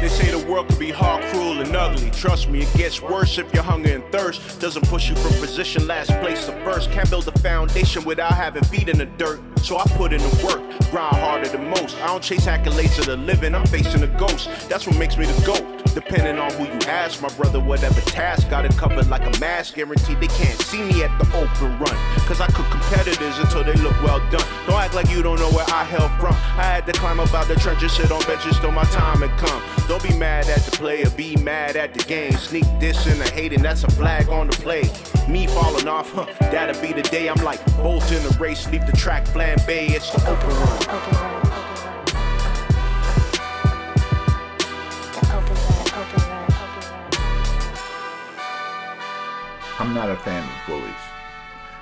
They say the world can be hard, cruel, and ugly. Trust me, it gets worse if your hunger and thirst doesn't push you from position last place to first. Can't build a foundation without having feet in the dirt. So I put in the work, grind harder than most. I don't chase accolades of the living, I'm facing a ghost. That's what makes me the GOAT. Depending on who you ask, my brother, whatever task, got it covered like a mask. Guaranteed they can't see me at the open run. Cause I cook competitors until they look well done. Don't act like you don't know where I hail from. I had to climb up out the trenches, sit on benches till my time had come. Don't be mad at the player, be mad at the game. Sneak this and the hating, that's a flag on the play. Me falling off, huh, that'll be the day I'm like bolt in the race, leave the track flambe, it's the open run. Open run, not a fan of bullies,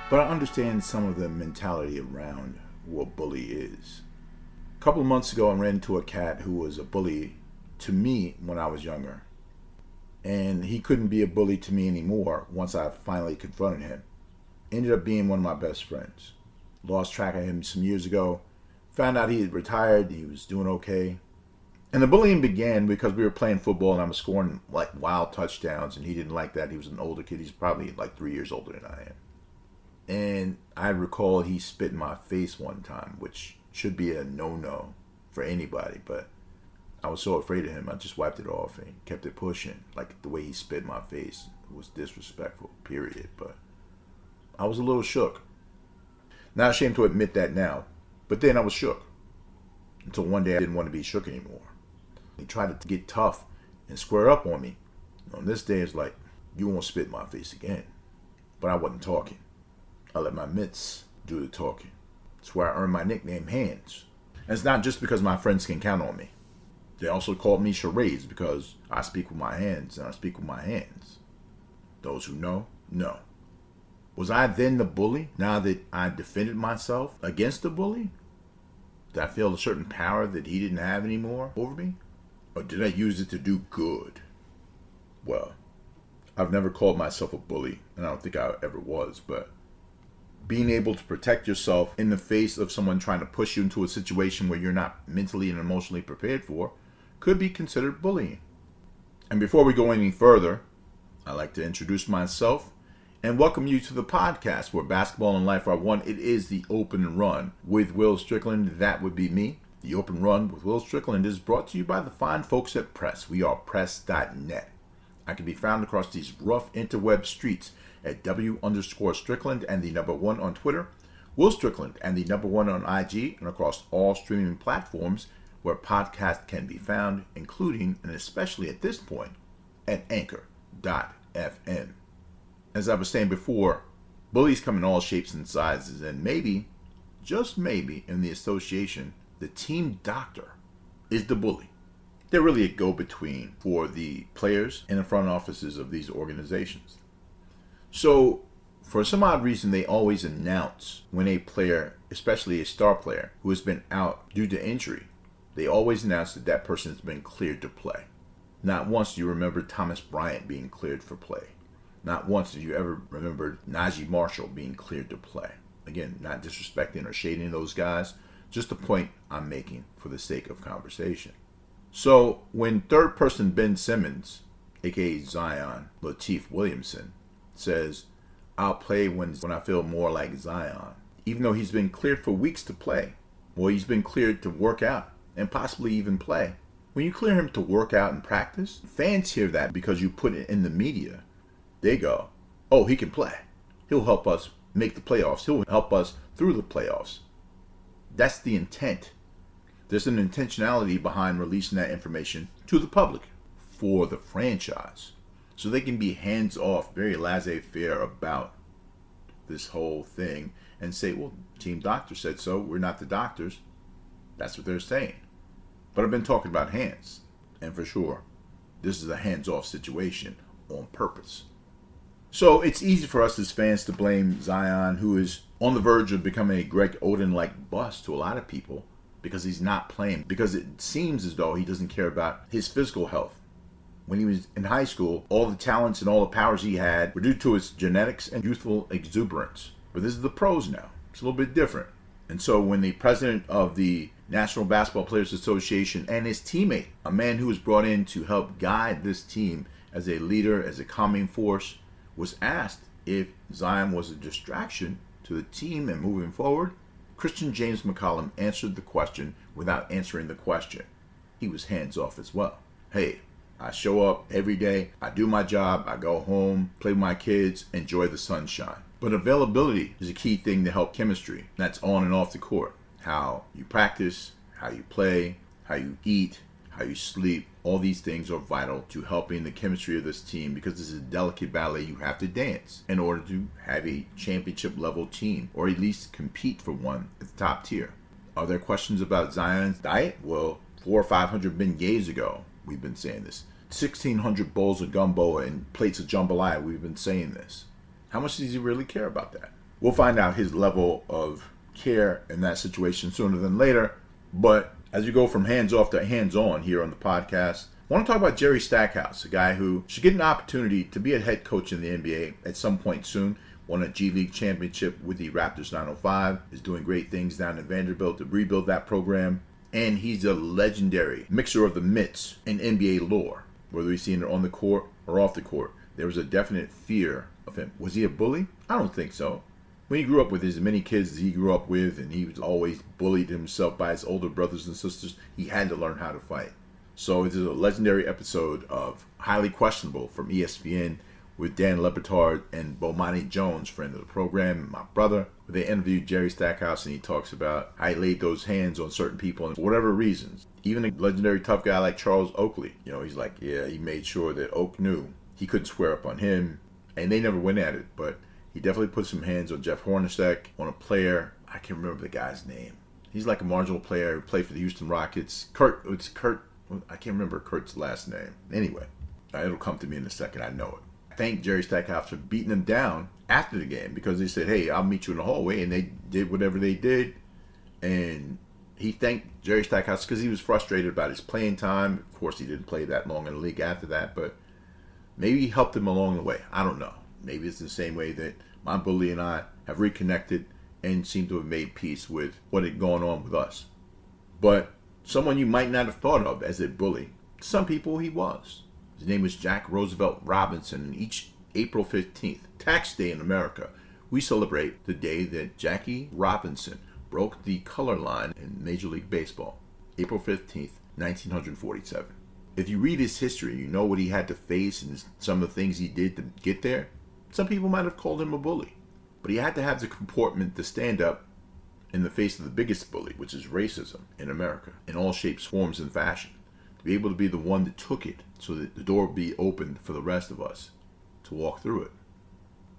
but I understand some of the mentality around what bully is. A couple months ago, I ran into a cat who was a bully to me when I was younger. And he couldn't be a bully to me anymore once I finally confronted him. Ended up being one of my best friends. Lost track of him some years ago. Found out he had retired, he was doing okay. And the bullying began because we were playing football and I was scoring like wild touchdowns, and he didn't like that. He was an older kid. He's probably like three years older than I am. And I recall he spit in my face one time, which should be a no no for anybody, but I was so afraid of him, I just wiped it off and kept it pushing. Like the way he spit in my face was disrespectful, period. But I was a little shook. Not ashamed to admit that now, but then I was shook. Until one day I didn't want to be shook anymore. He tried to get tough and square up on me. On this day, it's like, you won't spit in my face again. But I wasn't talking. I let my mitts do the talking. It's where I earned my nickname, Hands. And it's not just because my friends can count on me. They also called me Charades because I speak with my hands and I speak with my hands. Those who know, know. Was I then the bully now that I defended myself against the bully? Did I feel a certain power that he didn't have anymore over me? Or did I use it to do good? Well, I've never called myself a bully, and I don't think I ever was, but being able to protect yourself in the face of someone trying to push you into a situation where you're not mentally and emotionally prepared for could be considered bullying. And before we go any further, I'd like to introduce myself and welcome you to the podcast where basketball and life are one. It is the open run with Will Strickland. That would be me. The open run with Will Strickland is brought to you by the fine folks at Press. We are press.net. I can be found across these rough interweb streets at W underscore Strickland and the number one on Twitter, Will Strickland and the number one on IG, and across all streaming platforms where podcasts can be found, including and especially at this point at anchor.fm. As I was saying before, bullies come in all shapes and sizes, and maybe, just maybe, in the association, the team doctor is the bully. They're really a go between for the players and the front offices of these organizations. So, for some odd reason, they always announce when a player, especially a star player, who has been out due to injury, they always announce that that person has been cleared to play. Not once do you remember Thomas Bryant being cleared for play. Not once did you ever remember Naji Marshall being cleared to play. Again, not disrespecting or shading those guys, just a point I'm making for the sake of conversation. So, when third person Ben Simmons, aka Zion Lateef Williamson, says, I'll play when, when I feel more like Zion, even though he's been cleared for weeks to play, well, he's been cleared to work out and possibly even play. When you clear him to work out and practice, fans hear that because you put it in the media. They go, oh, he can play. He'll help us make the playoffs. He'll help us through the playoffs. That's the intent. There's an intentionality behind releasing that information to the public for the franchise. So they can be hands off, very laissez faire about this whole thing and say, well, team doctor said so. We're not the doctors. That's what they're saying. But I've been talking about hands. And for sure, this is a hands off situation on purpose. So it's easy for us as fans to blame Zion, who is on the verge of becoming a Greg Oden like bust to a lot of people because he's not playing, because it seems as though he doesn't care about his physical health. When he was in high school, all the talents and all the powers he had were due to his genetics and youthful exuberance. But this is the pros now. It's a little bit different. And so when the president of the National Basketball Players Association and his teammate, a man who was brought in to help guide this team as a leader, as a calming force, was asked if Zion was a distraction to the team and moving forward, Christian James McCollum answered the question without answering the question. He was hands off as well. Hey, I show up every day, I do my job, I go home, play with my kids, enjoy the sunshine. But availability is a key thing to help chemistry. That's on and off the court. How you practice, how you play, how you eat, how you sleep, all these things are vital to helping the chemistry of this team because this is a delicate ballet you have to dance in order to have a championship level team or at least compete for one at the top tier. Are there questions about Zion's diet? Well, four or five hundred beignets ago, we've been saying this. 1,600 bowls of gumbo and plates of jambalaya, we've been saying this. How much does he really care about that? We'll find out his level of care in that situation sooner than later, but as we go from hands off to hands on here on the podcast, I want to talk about Jerry Stackhouse, a guy who should get an opportunity to be a head coach in the NBA at some point soon. Won a G League championship with the Raptors 905, is doing great things down in Vanderbilt to rebuild that program. And he's a legendary mixer of the myths in NBA lore, whether he's seen it on the court or off the court. There was a definite fear of him. Was he a bully? I don't think so when he grew up with as many kids as he grew up with, and he was always bullied himself by his older brothers and sisters, he had to learn how to fight. So it is a legendary episode of Highly Questionable from ESPN with Dan Le Batard and Bomani Jones, friend of the program, my brother. They interviewed Jerry Stackhouse and he talks about how he laid those hands on certain people and for whatever reasons. Even a legendary tough guy like Charles Oakley, you know, he's like, yeah, he made sure that Oak knew he couldn't swear up on him. And they never went at it, but he definitely put some hands on Jeff Hornacek, on a player. I can't remember the guy's name. He's like a marginal player who played for the Houston Rockets. Kurt, it's Kurt. I can't remember Kurt's last name. Anyway, it'll come to me in a second. I know it. Thank Jerry Stackhouse for beating him down after the game because they said, "Hey, I'll meet you in the hallway," and they did whatever they did. And he thanked Jerry Stackhouse because he was frustrated about his playing time. Of course, he didn't play that long in the league after that, but maybe he helped him along the way. I don't know. Maybe it's the same way that my bully and I have reconnected and seem to have made peace with what had gone on with us. But someone you might not have thought of as a bully, some people he was. His name was Jack Roosevelt Robinson, and each April 15th, tax day in America, we celebrate the day that Jackie Robinson broke the color line in Major League Baseball, April 15th, 1947. If you read his history, you know what he had to face and some of the things he did to get there. Some people might have called him a bully, but he had to have the comportment to stand up in the face of the biggest bully, which is racism in America, in all shapes, forms, and fashion. To be able to be the one that took it so that the door would be opened for the rest of us to walk through it.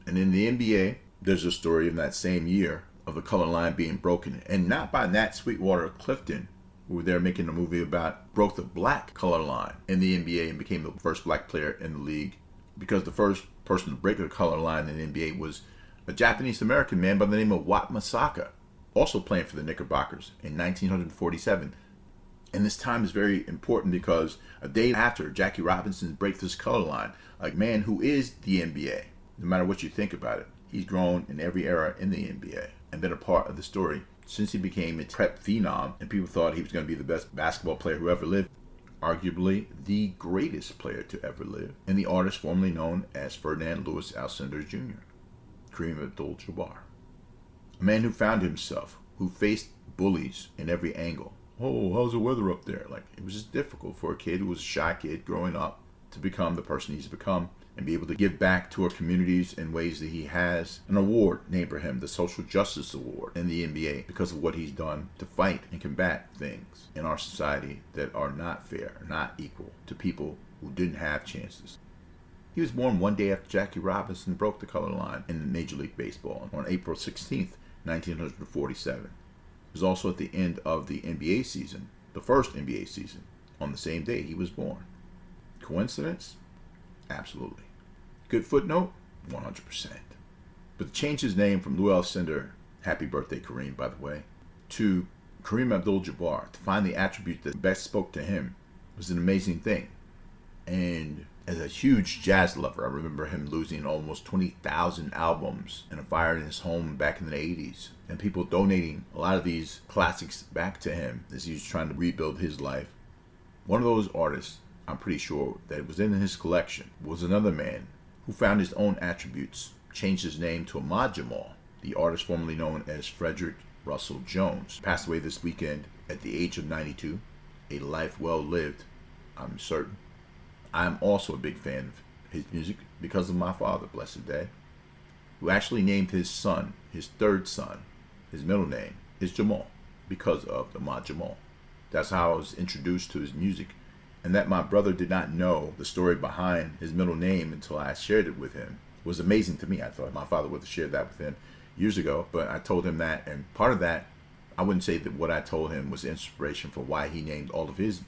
And in the NBA, there's a story in that same year of the color line being broken, and not by Nat Sweetwater Clifton, who were there making a movie about broke the black color line in the NBA and became the first black player in the league because the first person to break the color line in the NBA was a Japanese American man by the name of Wat Misaka, also playing for the Knickerbockers in 1947. And this time is very important because a day after Jackie Robinson breaks this color line, a man who is the NBA, no matter what you think about it, he's grown in every era in the NBA and been a part of the story since he became a prep phenom and people thought he was going to be the best basketball player who ever lived arguably the greatest player to ever live, and the artist formerly known as Ferdinand Louis Alcindor Jr., Kareem Abdul-Jabbar. A man who found himself, who faced bullies in every angle. Oh, how's the weather up there? Like, it was just difficult for a kid who was a shy kid growing up to become the person he's become and be able to give back to our communities in ways that he has an award named for him, the Social Justice Award in the NBA, because of what he's done to fight and combat things in our society that are not fair, not equal to people who didn't have chances. He was born one day after Jackie Robinson broke the color line in Major League Baseball on April 16, 1947. It was also at the end of the NBA season, the first NBA season, on the same day he was born. Coincidence? Absolutely. Good footnote? 100%. But to change his name from Lou Alcindor, happy birthday Kareem, by the way, to Kareem Abdul-Jabbar, to find the attribute that best spoke to him was an amazing thing. And as a huge jazz lover, I remember him losing almost 20,000 albums in a fire in his home back in the 80s, and people donating a lot of these classics back to him as he was trying to rebuild his life. One of those artists, I'm pretty sure, that it was in his collection was another man who found his own attributes, changed his name to Ahmad Jamal, the artist formerly known as Frederick Russell Jones, passed away this weekend at the age of 92. A life well lived, I'm certain. I am also a big fan of his music because of my father, blessed day, who actually named his son, his third son, his middle name is Jamal because of Ahmad Jamal. That's how I was introduced to his music, and that my brother did not know the story behind his middle name until I shared it with him was amazing to me. I thought my father would have shared that with him years ago, but I told him that, and part of that, I wouldn't say that what I told him was inspiration for why he named all of his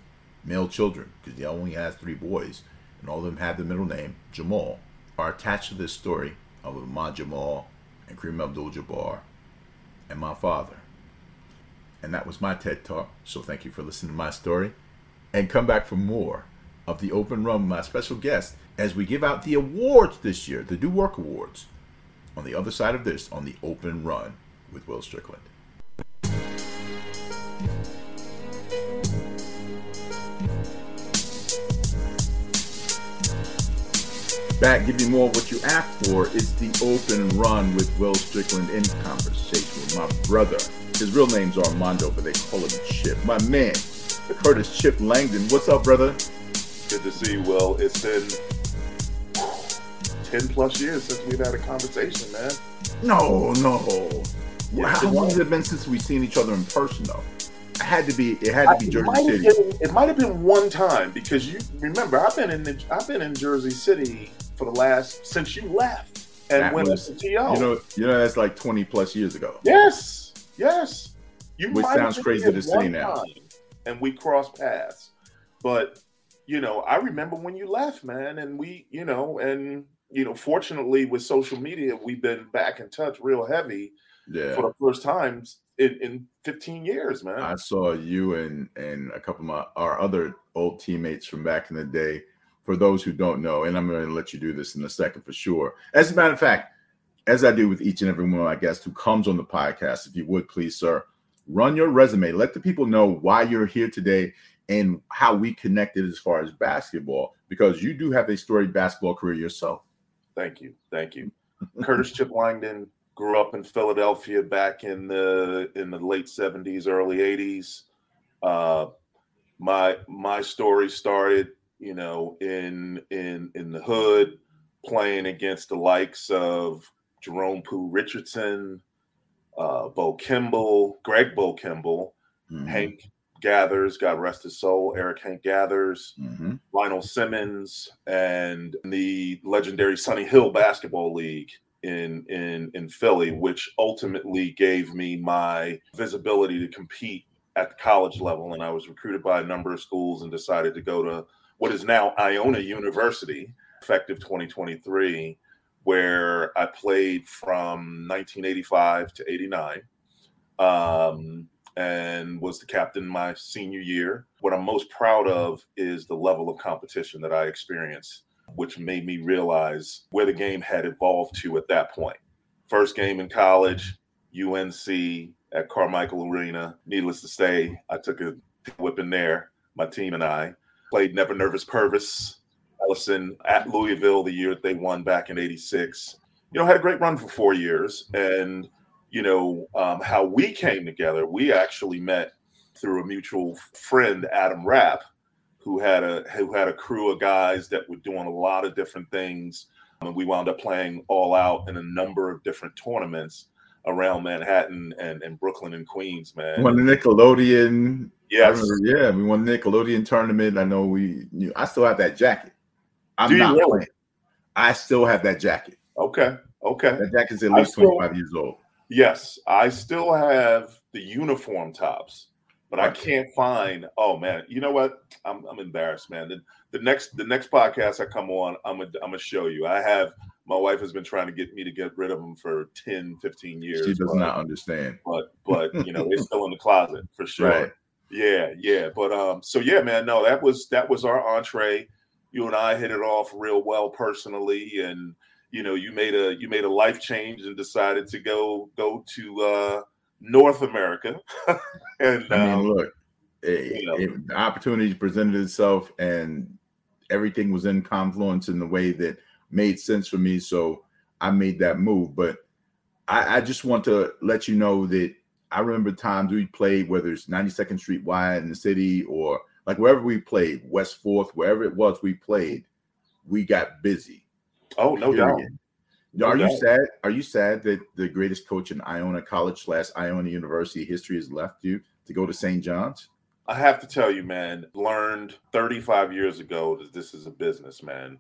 male children, because he only has three boys, and all of them have the middle name Jamal, are attached to this story of Ahmad Jamal and Kareem Abdul-Jabbar and my father. And that was my TED Talk. So thank you for listening to my story. And come back for more of the Open Run with my special guest as we give out the awards this year, the Do Work Awards. On the other side of this, on the Open Run with Will Strickland. Back, give you more of what you asked for. It's the Open Run with Will Strickland in conversation with my brother. His real name's Armando, but they call him Chip. My man, Curtis Chip Langdon. What's up, brother? Good to see you, Will. It's been 10 plus years since we've had a conversation, man. No, no. Yes, How long has it been since we've seen each other in person, though? It had to be. It had to be it, Jersey have City. been, it might have been one time because you remember I've been in the, I've been in Jersey City for the last since you left and That went was- to TO. You know, you know that's like twenty plus years ago. yes, yes. You Which sounds crazy to say now. time, and we crossed paths, but you know I remember when you left, man, and we, you know, and you know, fortunately with social media, we've been back in touch real heavy Yeah. for the first times in, in 15 years, man. I saw you and and a couple of my our other old teammates from back in the day. For those who don't know, and I'm going to let you do this in a second for sure. As a matter of fact, as I do with each and every one of my guests who comes on the podcast, if you would please, sir, run your resume. Let the people know why you're here today and how we connected as far as basketball, because you do have a storied basketball career yourself. Thank you. Thank you. Curtis Chip Langdon grew up in Philadelphia back in the in the late 70s, early 80s. Uh, my my story started, you know, in in in the hood, playing against the likes of Jerome Pooh Richardson, uh, Bo Kimble, Greg Bo Kimble, Mhm. Hank Gathers, God rest his soul, Eric Hank Gathers. Mhm. Lionel Simmons and the legendary Sonny Hill Basketball League in in in Philly, which ultimately gave me my visibility to compete at the college level. And I was recruited by a number of schools and decided to go to what is now Iona University, effective 2023, where I played from 1985 to 89. Um, and was the captain my senior year. What I'm most proud of is the level of competition that I experienced, which made me realize where the game had evolved to at that point. First game in college, UNC at Carmichael Arena. Needless to say, I took a whipping there. My team and I played Never Nervous Pervis, Ellison at Louisville the year that they won back in 86. You know, had a great run for four years. And you know um, how we came together we actually met through a mutual friend adam rapp who had a who had a crew of guys that were doing a lot of different things and we wound up playing all out in a number of different tournaments around manhattan and, and brooklyn and queens man Won the Nickelodeon. Yes remember, yeah, we won the Nickelodeon tournament. I know we. You, I still have that jacket. I'm Do you not really? I still have that jacket. okay okay That jacket's at least still- 25 years old. Yes, I still have the uniform tops, but I can't find. Oh man, you know what? I'm I'm embarrassed, man. The, the next the next podcast I come on, I'm gonna I'm gonna show you. I have my wife has been trying to get me to get rid of them for 10, 15 years. She does but, not understand. but but you know, they're still in the closet for sure. Right. Yeah, yeah. But um, so yeah, man, no, that was that was our entree you and I hit it off real well personally, and you know, you made a you made a life change and decided to go go to uh, North America. and I mean, um, look, it, you know. it- the opportunity presented itself, and everything was in confluence in the way that made sense for me. So I made that move. But I, I just want to let you know that I remember times we played, whether it's 92nd Street Y in the city or like wherever we played, West Fourth, wherever it was we played, we got busy. oh no doubt. No Are you doubt. sad? Are you sad that the greatest coach in Iona College slash Iona University history has left you to go to St. John's? I have to tell you, man, learned 35 years ago that this is a business, man.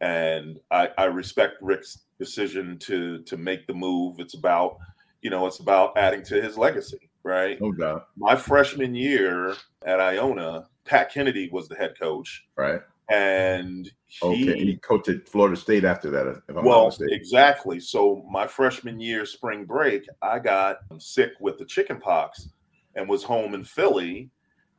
And I, I respect Rick's decision to to make the move. It's about, you know, it's about adding to his legacy, right? No doubt, My freshman year at Iona, Pat Kennedy was the head coach, right? and he Okay, he coached at Florida State after that, if I'm not well, exactly. So my freshman year spring break, I got sick with the chicken pox and was home in Philly.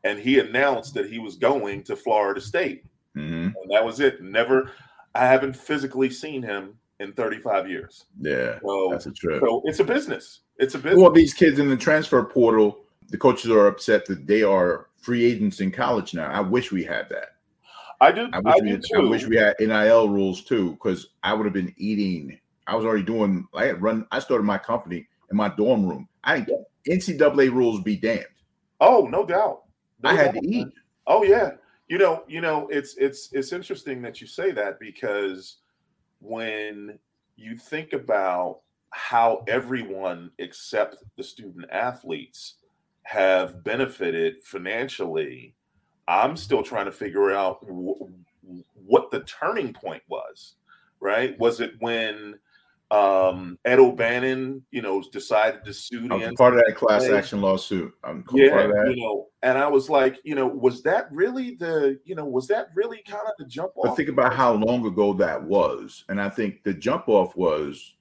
And he announced that he was going to Florida State. Mhm. And that was it. Never I haven't physically seen him in 35 years. Yeah, So, that's a trip. so it's a business. It's a business. Well, these kids in the transfer portal, the coaches are upset that they are free agents in college now. I wish we had that. I do I I, wish, we, had. I wish we had NIL rules too, because I would have been eating. I was already doing. I had run. I started my company in my dorm room. I NCAA rules be damned. oh, no doubt. No I had doubt, to eat. Oh yeah. You know, you know, it's it's it's interesting that you say that because when you think about how everyone except the student athletes have benefited financially, I'm still trying to figure out wh- what the turning point was. Right? Was it when um, Ed O'Bannon, you know, decided to sue the I'm part of that class action lawsuit. I'm yeah, part of that. you know, and I was like, you know, was that really the, you know, was that really kind of the jump off? But think about how long ago that was. And I think the jump off was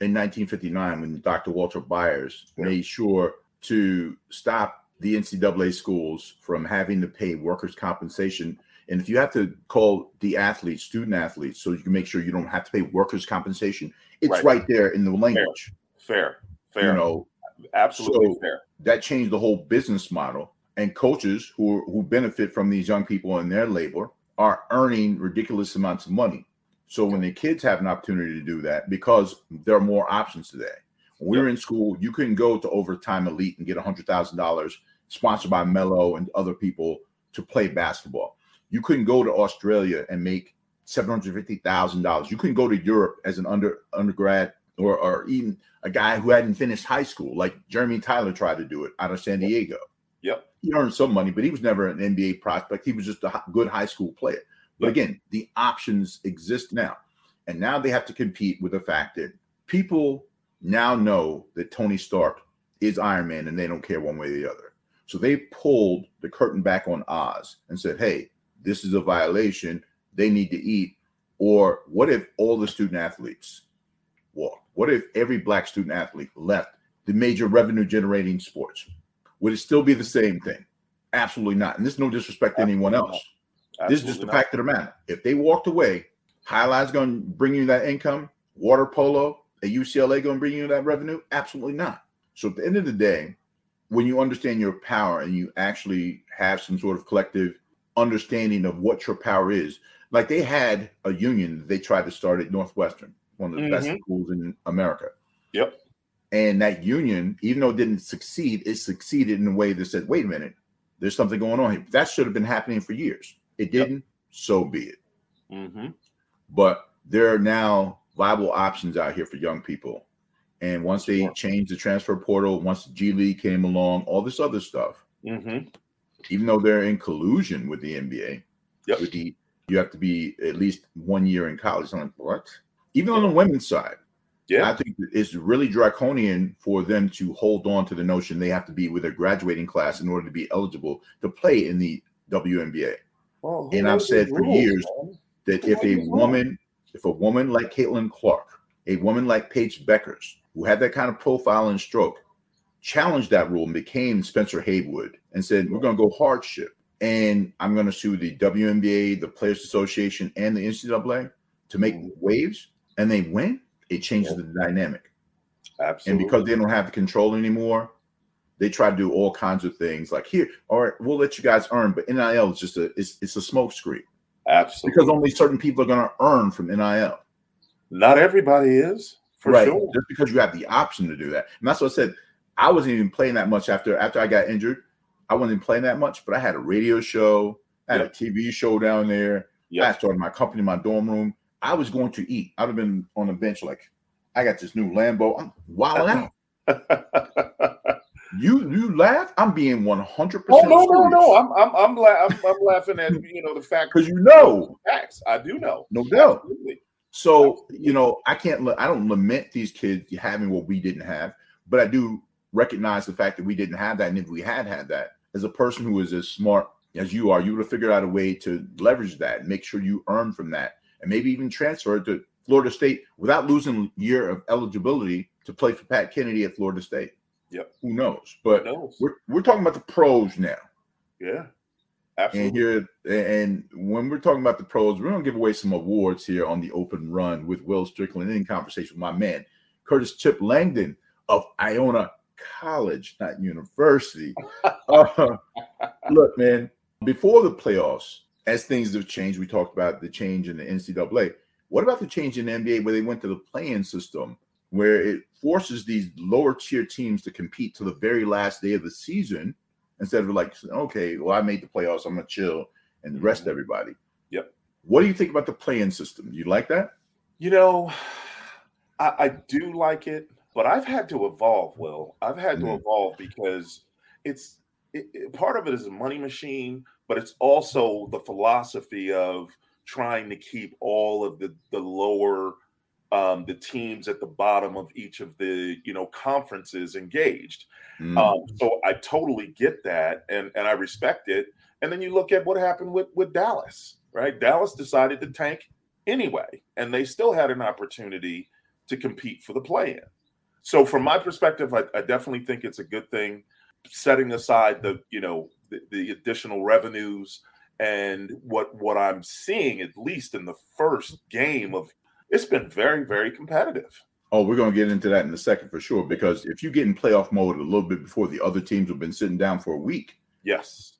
in 1959 when Dr. Walter Byers Yeah. made sure to stop the NCAA schools from having to pay workers' compensation. And if you have to call the athletes, student athletes, so you can make sure you don't have to pay workers' compensation, it's Right. right, there in the language. fair, fair, You know, absolutely so- fair. that changed the whole business model. And coaches who who benefit from these young people and their labor are earning ridiculous amounts of money. So when the kids have an opportunity to do that, because there are more options today. When we were in school, you couldn't go to Overtime Elite and get hundred thousand dollars sponsored by Mello and other people to play basketball. You couldn't go to Australia and make seven hundred fifty thousand dollars. You couldn't go to Europe as an under undergrad or or even a guy who hadn't finished high school, like Jeremy Tyler tried to do it out of San Diego. Yep. He earned some money, but he was never an NBA prospect. He was just a good high school player. But Yep. again, the options exist now. And now they have to compete with the fact that people now know that Tony Stark is Iron Man and they don't care one way or the other. So they pulled the curtain back on Oz and said, hey, this is a violation. They need to eat. Or what if all the student athletes walked? What if every black student athlete left the major revenue generating sports? Would it still be the same thing? Absolutely not. And this is no disrespect to anyone else. This is just the Absolutely fact of the matter. If they walked away, Highlight's going to bring you that income. Water polo at UCLA going to bring you that revenue? Absolutely not. So at the end of the day, when you understand your power and you actually have some sort of collective understanding of what your power is, like they had a union they tried to start at Northwestern, one of the best Mhm. schools in America. Yep. And that union, even though it didn't succeed, it succeeded in a way that said, wait a minute, there's something going on here. That should have been happening for years. It didn't, so be it. hmm But there are now viable options out here for young people. And once they changed the transfer portal, once the G League came along, all this other stuff, hmm even though they're in collusion with the NBA, Yep. with the you have to be at least one year in college. I'm like, what? Even on the women's side, Yeah. I think it's really draconian for them to hold on to the notion they have to be with a graduating class in order to be eligible to play in the WNBA. Well, And I've said for rules, years man? that if a woman, if a woman like Caitlin Clark, a woman like Paige Bueckers, who had that kind of profile and stroke, challenged that rule and became Spencer Haywood and said, We're gonna go hardship. And I'm going to sue the WNBA, the Players Association, and the NCAA to make Mhm. waves, and they win, it changes Yeah. the dynamic. Absolutely. And because they don't have the control anymore, they try to do all kinds of things. Like here, all right, we'll let you guys earn, but NIL is just a it's it's a smoke screen Absolutely. because only certain people are going to earn from NIL. Not everybody is, for right. sure. Just because you have the option to do that. And that's what I said. I wasn't even playing that much after after I got injured. I wasn't playing that much, but I had a radio show, I had Yep. a TV show down there. I started my company in my dorm room. I was going to eat. I'd have been on the bench like, I got this new Lambo. I'm wilding out. You you laugh? I'm being 100. percent oh no, no, no! I'm I'm I'm, la- I'm, I'm laughing at you know the fact because you know, facts. I do know. no doubt. Absolutely. So you know, I can't. I don't lament these kids having what we didn't have, but I do recognize the fact that we didn't have that. And if we had had that, as a person who is as smart as you are, you would have figured out a way to leverage that, and make sure you earn from that, and maybe even transfer it to Florida State without losing a year of eligibility to play for Pat Kennedy at Florida State. Yep. Who knows? But Who knows? we're we're talking about the pros now. Yeah. And Absolutely. here, and when we're talking about the pros, we're gonna give away some awards here on the open run with Will Strickland in conversation with my man Curtis Chip Langdon of Iona College, not University. Uh, look, man, before the playoffs, as things have changed, we talked about the change in the NCAA. What about the change in the NBA where they went to the play-in system, where it forces these lower tier teams to compete to the very last day of the season? instead of like, okay, well, I made the playoffs, I'm gonna chill and rest Mhm. everybody. Yep. What do you think about the play-in system? You like that? You know, I, I do like it, but I've had to evolve. Will I've had to Mhm. evolve because it's it, it- part of it is a money machine, but it's also the philosophy of trying to keep all of the the lower um, the teams at the bottom of each of the you know conferences engaged. Mm. Um, so I totally get that, and and I respect it. And then you look at what happened with with Dallas, right? Dallas decided to tank anyway, and they still had an opportunity to compete for the play-in. So from my perspective, I, I definitely think it's a good thing. Setting aside the you know the, the additional revenues and what what I'm seeing at least in the first game of it's been very very competitive. Oh, we're gonna get into that in a second for sure. Because if you get in playoff mode a little bit before the other teams have been sitting down for a week, Yes,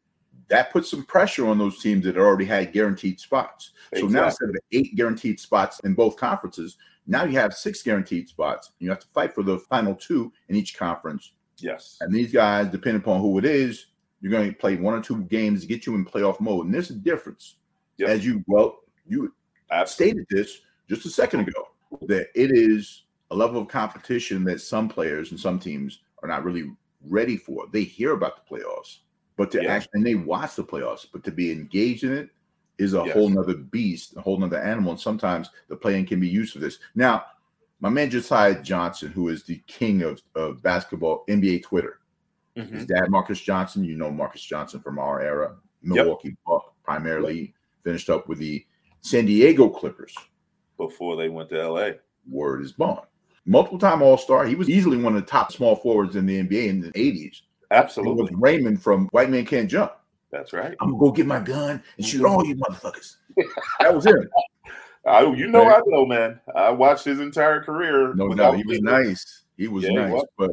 that puts some pressure on those teams that already had guaranteed spots. So now instead of eight guaranteed spots in both conferences, now you have six guaranteed spots. You have to fight for the final two in each conference. yes, And these guys, depending upon who it is, you're going to play one or two games to get you in playoff mode. And there's a difference. Yep. As you well, you absolutely. stated this just a second ago that it is a level of competition that some players and some teams are not really ready for. They hear about the playoffs, but to Yeah. actually and they watch the playoffs, but to be engaged in it is a Yes. whole nother beast, a whole nother animal. And sometimes the playing can be used for this. Now, my man Josiah Johnson, who is the king of, of basketball NBA Twitter, Mhm. his dad, Marques Johnson, you know Marques Johnson from our era, Milwaukee Buck, primarily finished up with the San Diego Clippers. Before they went to LA. Word is bond. Multiple time All Star. He was easily one of the top small forwards in the NBA in the 80s. It Absolutely. was Raymond from White Man Can't Jump. That's right. I'm gonna go get my gun and shoot all you motherfuckers. That was him. I, you know, Right. I know, man. I watched his entire career. No doubt. He was nice. He was Yeah, he nice. was. But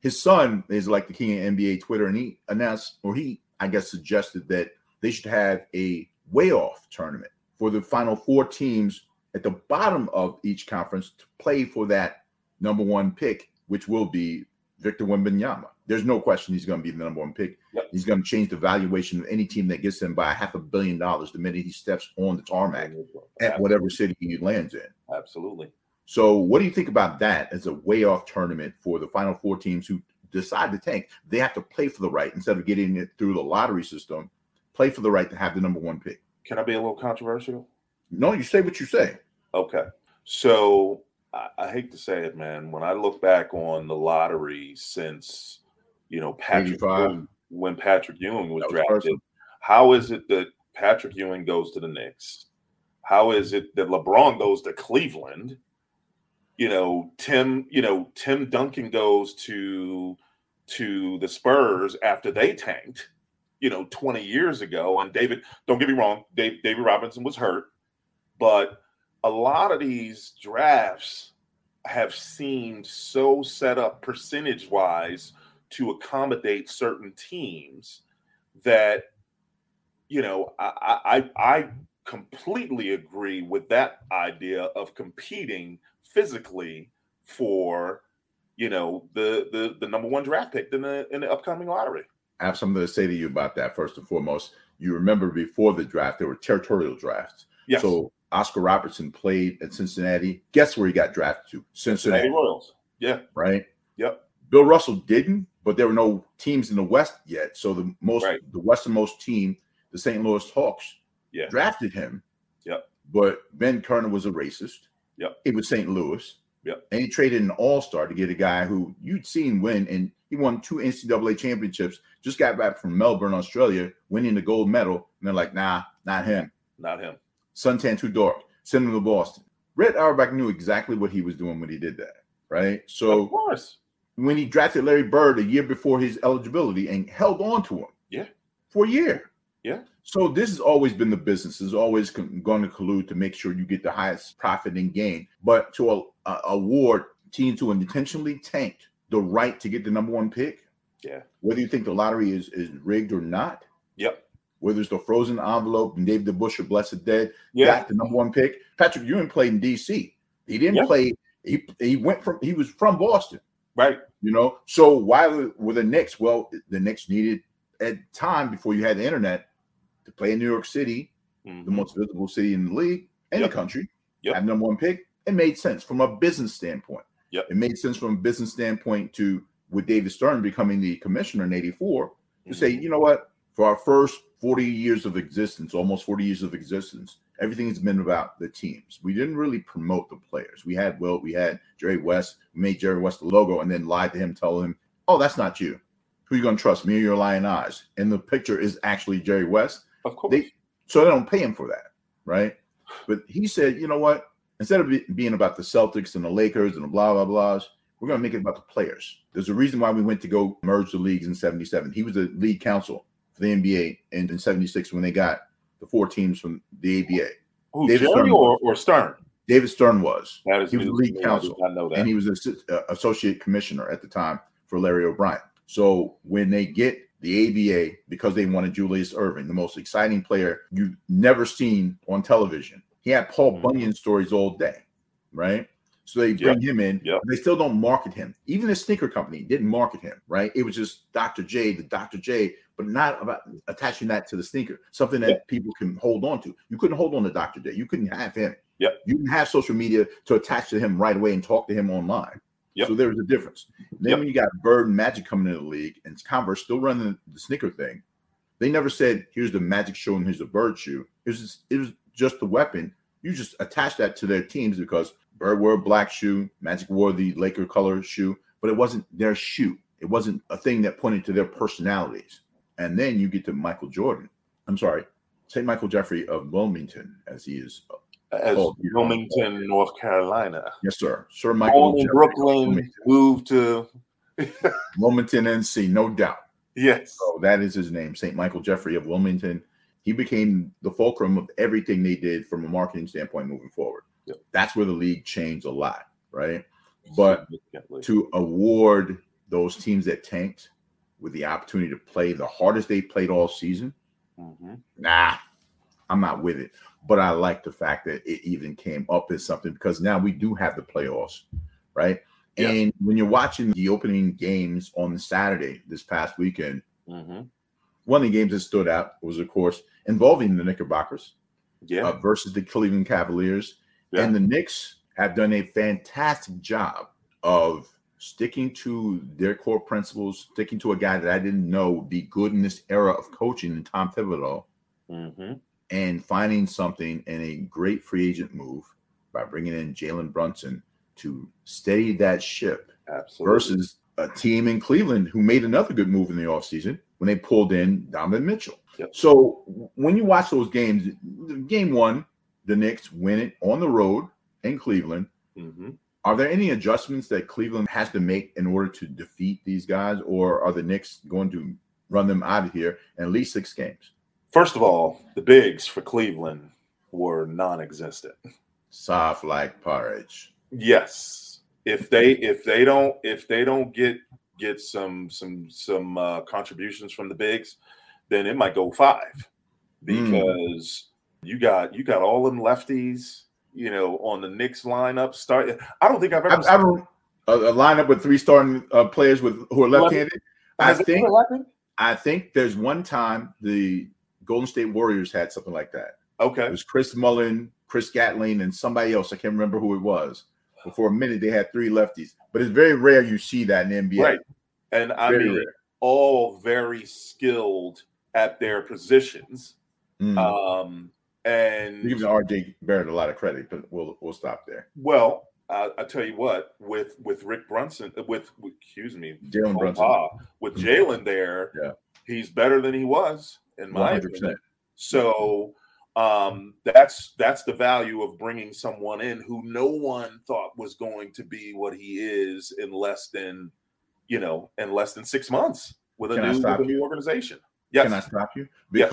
his son is like the king of NBA Twitter, and he announced, or he, I guess, suggested that they should have a way off tournament for the final four teams at the bottom of each conference to play for that number one pick, which will be Victor Wembanyama. There's no question he's going to be the number one pick. Yep. He's going to change the valuation of any team that gets him by half a billion dollars the minute he steps on the tarmac at whatever city he lands in. Absolutely. So, what do you think about that as a way off tournament for the final four teams who decide to tank? They have to play for the right instead of getting it through the lottery system. Play for the right to have the number one pick. Can I be a little controversial? No, you say what you say. Okay. So I hate to say it, man. When I look back on the lottery since, you know, Patrick Ewing, when Patrick Ewing was, was drafted, personal. how is it that Patrick Ewing goes to the Knicks? How is it that LeBron goes to Cleveland? You know, Tim, you know, Tim Duncan goes to to the Spurs after they tanked. you know, 20 years ago. And David, don't get me wrong, Dave, David Robinson was hurt, but a lot of these drafts have seemed so set up percentage wise to accommodate certain teams that you know I, I I completely agree with that idea of competing physically for you know the the the number one draft pick in the in the upcoming lottery. I have something to say to you about that. First and foremost, you remember before the draft there were territorial drafts. Yes. So Oscar Robertson played at Cincinnati. Guess where he got drafted to? Cincinnati, Cincinnati Royals. Yeah. right? Yep. Bill Russell didn't, but there were no teams in the West yet. So the most, Right. the westernmost team, the St. Louis Hawks, Yeah. drafted him. Yep. But Ben Kerner was a racist. Yep. He was St. Louis. Yep. And he traded an all star to get a guy who you'd seen win, and he won two NCAA championships. Just got back from Melbourne, Australia, winning the gold medal. And they're like, nah, not him. Not him. Suntan too dark. Send him to Boston. Red Auerbach knew exactly what he was doing when he did that, right? So of course. When he drafted Larry Bird a year before his eligibility and held on to him, Yeah. for a year. Yeah. So this has always been the business. Is always con- going to collude to make sure you get the highest profit and gain. But to a, a- award teams who intentionally tanked the right to get the number one pick, Yeah. whether you think the lottery is is rigged or not, Yep. whether it's the frozen envelope and David DeBusschere, blessed dead, Yeah. got the number one pick. Patrick Ewing played in D.C. He didn't Yeah. play. He he went from he was from Boston. Right. You know, so why were- the Knicks? Well, the Knicks needed at time before you had the internet to play in New York City, Mhm. the most visible city in the league and Yep. the country. Yep. Have number one pick. It made sense from a business standpoint. Yep. It made sense from a business standpoint to with David Stern becoming the commissioner in '84 to say, Mhm. you know what, for our first 40 years of existence, almost 40 years of existence, everything has been about the teams. We didn't really promote the players. We had Will, we had Jerry West, we made Jerry West the logo, and then lied to him, telling him, "Oh, that's not you. Who you gonna trust, me or your lying eyes?" And the picture is actually Jerry West. Of course. They so they don't pay him for that, right? But he said, you know what? Instead of being about the Celtics and the Lakers and the blah blah blahs, we're gonna make it about the players. There's a reason why we went to go merge the leagues in '77. He was the league counsel for the NBA in, in '76 when they got the four teams from the ABA. Who, David Jerry Stern. or, or Stern? David Stern was, That is He was the league to me. I did counsel, not know that. and he was the uh, associate commissioner at the time for Larry O'Brien. So when they get the ABA because they wanted Julius Erving, the most exciting player you've never seen on television, he had Paul Mhm. Bunyan stories all day, right? So they bring him in. Yep. They still don't market him. Even the sneaker company didn't market him, right? It was just Dr. J, the Dr. J, but not about attaching that to the sneaker, something that Yep. people can hold on to. You couldn't hold on to Dr. J. You couldn't have him. Yep. You didn't have social media to attach to him right away and talk to him online. Yep. So there was a difference. Then Yep. when you got Bird and Magic coming into the league and Converse still running the sneaker thing, they never said, "Here's the Magic shoe and here's the Bird shoe." It was just, it was just the weapon. You just attach that to their teams because Bird wore a black shoe, Magic wore the Laker color shoe, but it wasn't their shoe. It wasn't a thing that pointed to their personalities. And then you get to Michael Jordan. I'm sorry, St. Michael Jeffrey of Wilmington, as he is. As Oh, you know. Wilmington, North Carolina. Yes, sir. Sir Michael Born Brooklyn, Wilmington. moved to Wilmington, NC, no doubt. yes. So that is his name, St. Michael Jeffrey of Wilmington. He became the fulcrum of everything they did from a marketing standpoint moving forward. Yep. That's where the league changed a lot, right? But to award those teams that tanked with the opportunity to play the hardest they played all season, Mhm. nah, I'm not with it. But I like the fact that it even came up as something because now we do have the playoffs, right? Yeah. And when you're watching the opening games on Saturday this past weekend, Mhm. one of the games that stood out was, of course, involving the Knickerbockers Yeah. uh, versus the Cleveland Cavaliers. Yeah. And the Knicks have done a fantastic job of sticking to their core principles, sticking to a guy that I didn't know would be good in this era of coaching, in Tom Thibodeau, Mhm. and finding something in a great free agent move by bringing in Jalen Brunson to steady that ship Absolutely. versus a team in Cleveland who made another good move in the offseason when they pulled in Donovan Mitchell. Yep. So when you watch those games, game one, the Knicks win it on the road in Cleveland. Mhm. Are there any adjustments that Cleveland has to make in order to defeat these guys, or are the Knicks going to run them out of here in at least six games. First of all, the bigs for Cleveland were non-existent. Soft like porridge. Yes. If they if they don't if they don't get get some some some uh, contributions from the bigs, then it might go five Mm. because you got you got all them lefties, you know, on the Knicks lineup. Start. I don't think I've ever. I, I don't a, a lineup with three starting uh, players with who are left-handed. I think? I think there's one time the Golden State Warriors had something like that. Okay, it was Chris Mullin, Chris Gatling, and somebody else. I can't remember who it was. But for a minute, they had three lefties. But it's very rare you see that in the NBA. Right. And I Very mean, rare. all very skilled at their positions. Mm. Um, and We're giving RJ Barrett a lot of credit, but we'll we'll stop there. Well, I, I tell you what, with with Rick Brunson, with, with excuse me, Jalen Brunson. with Jalen there, Yeah. he's better than he was in my 100%. opinion. So um, that's that's the value of bringing someone in who no one thought was going to be what he is in less than you know in less than six months with a Can new, with a new organization. Yes, Can I stop you? Yes.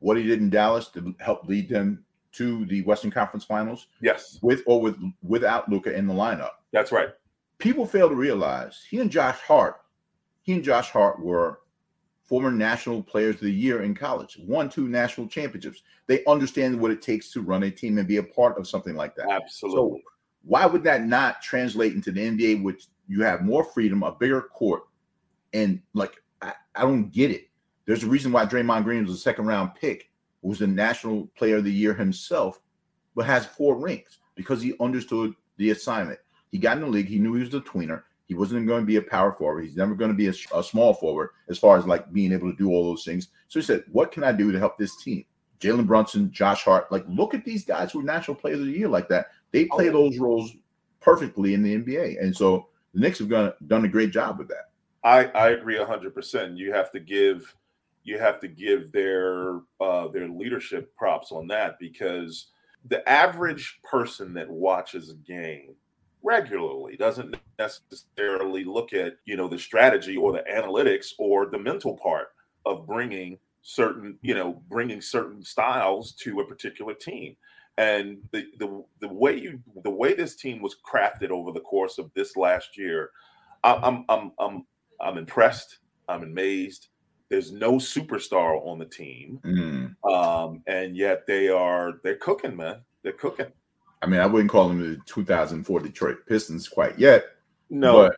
What he did in Dallas to help lead them to the Western Conference Finals yes, with or with without Luka in the lineup. that's right. People fail to realize he and Josh Hart, he and Josh Hart were former national players of the year in college, won two national championships. They understand what it takes to run a team and be a part of something like that. Absolutely. Why would that not translate into the NBA, which you have more freedom, a bigger court, and like I, I don't get it. There's a reason why Draymond Green was a second round pick, was a national player of the year himself, but has four rings because he understood the assignment. He got in the league, he knew he was a tweener. He wasn't going to be a power forward. He's never going to be a, a small forward as far as like being able to do all those things. So he said, What can I do to help this team? Jalen Brunson, Josh Hart, like look at these guys who are national players of the year like that. They play Oh. those roles perfectly in the NBA. And so the Knicks have done, done a great job with that. I I agree hundred percent. You have to give you have to give their uh, their leadership props on that because the average person that watches a game regularly doesn't necessarily look at you know the strategy or the analytics or the mental part of bringing certain you know bringing certain styles to a particular team and the the the way you the way this team was crafted over the course of this last year I- I'm I'm I'm I'm impressed. I'm amazed. There's no superstar on the team, Mm. um, and yet they are they're cooking, man. They're cooking. I mean, I wouldn't call them the 2004 Detroit Pistons quite yet. No, But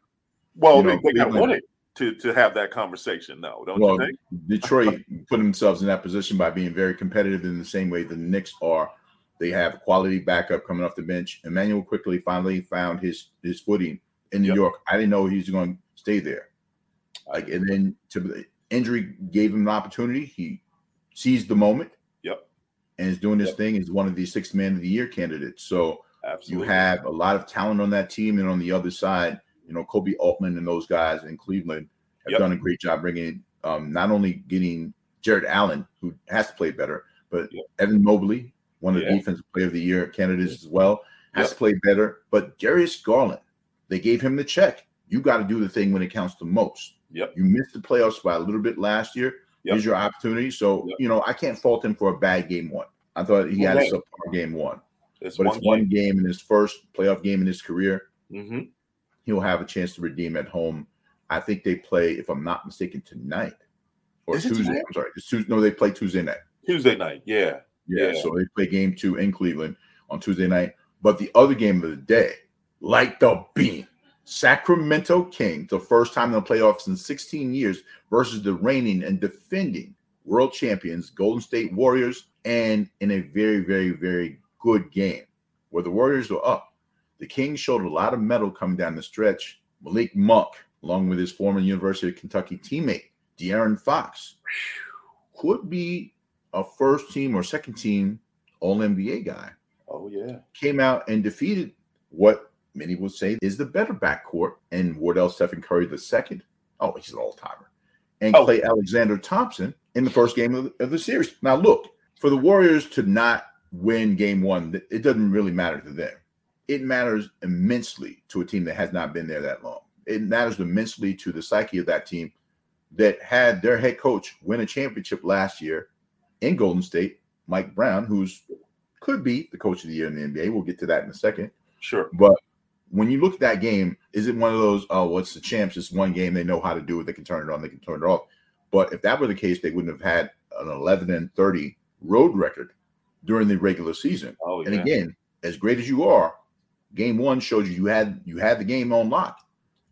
well, you know, they wanted to to have that conversation, though, don't well, you think? Detroit put themselves in that position by being very competitive in the same way the Knicks are. They have quality backup coming off the bench. Immanuel Quickley finally found his his footing in New Yep. York. I didn't know he was going to stay there. Like, and then to the injury gave him an opportunity. He seized the moment. Yep. And is doing his Yep. thing. Is one of the six man of the year candidates. So Absolutely. you have a lot of talent on that team, and on the other side, you know, Koby Altman and those guys in Cleveland have Yep. done a great job bringing um, not only getting Jarrett Allen, who has to play better, but Yep. Evan Mobley, one of the Yeah. defensive player of the year candidates as well, has to play better. But Darius Garland, they gave him the check. You got to do the thing when it counts the most. Yep. You missed the playoffs by a little bit last year. Yep. Here's your opportunity. So, Yep. you know, I can't fault him for a bad game one. I thought he had a subpar game one It's but one it's one game in his first playoff game in his career. hmm He'll have a chance to redeem at home. I think they play, if I'm not mistaken, tonight or Is Tuesday. tonight? I'm sorry, Tuesday. No, they play Tuesday night. Tuesday night. Yeah. Yeah, Yeah. so they play game two in Cleveland on Tuesday night. But the other game of the day, like the beam, Sacramento Kings, the first time in the playoffs in 16 years, versus the reigning and defending world champions, Golden State Warriors, and in a very, very, very good game where the Warriors were up. The Kings showed a lot of mettle coming down the stretch. Malik Monk, along with his former University of Kentucky teammate, De'Aaron Fox, could be a first team or second team All NBA guy. Oh yeah. Came out and defeated what many will say is the better backcourt, and Wardell Stephen Curry the second. Oh, he's an all timer. And Oh. Klay Alexander Thompson in the first game of, of the series. Now, look, for the Warriors to not win game one, it doesn't really matter to them. It matters immensely to a team that has not been there that long. It matters immensely to the psyche of that team that had their head coach win a championship last year in Golden State, Mike Brown, who's could be the coach of the year in the NBA. We'll get to that in a second. Sure. But when you look at that game, is it one of those, oh, what's the champs? It's one game. They know how to do it. They can turn it on. They can turn it off. But if that were the case, they wouldn't have had an 11 and 30 road record during the regular season. Oh, And again, as great as you are, game one showed you you had you had the game on lock.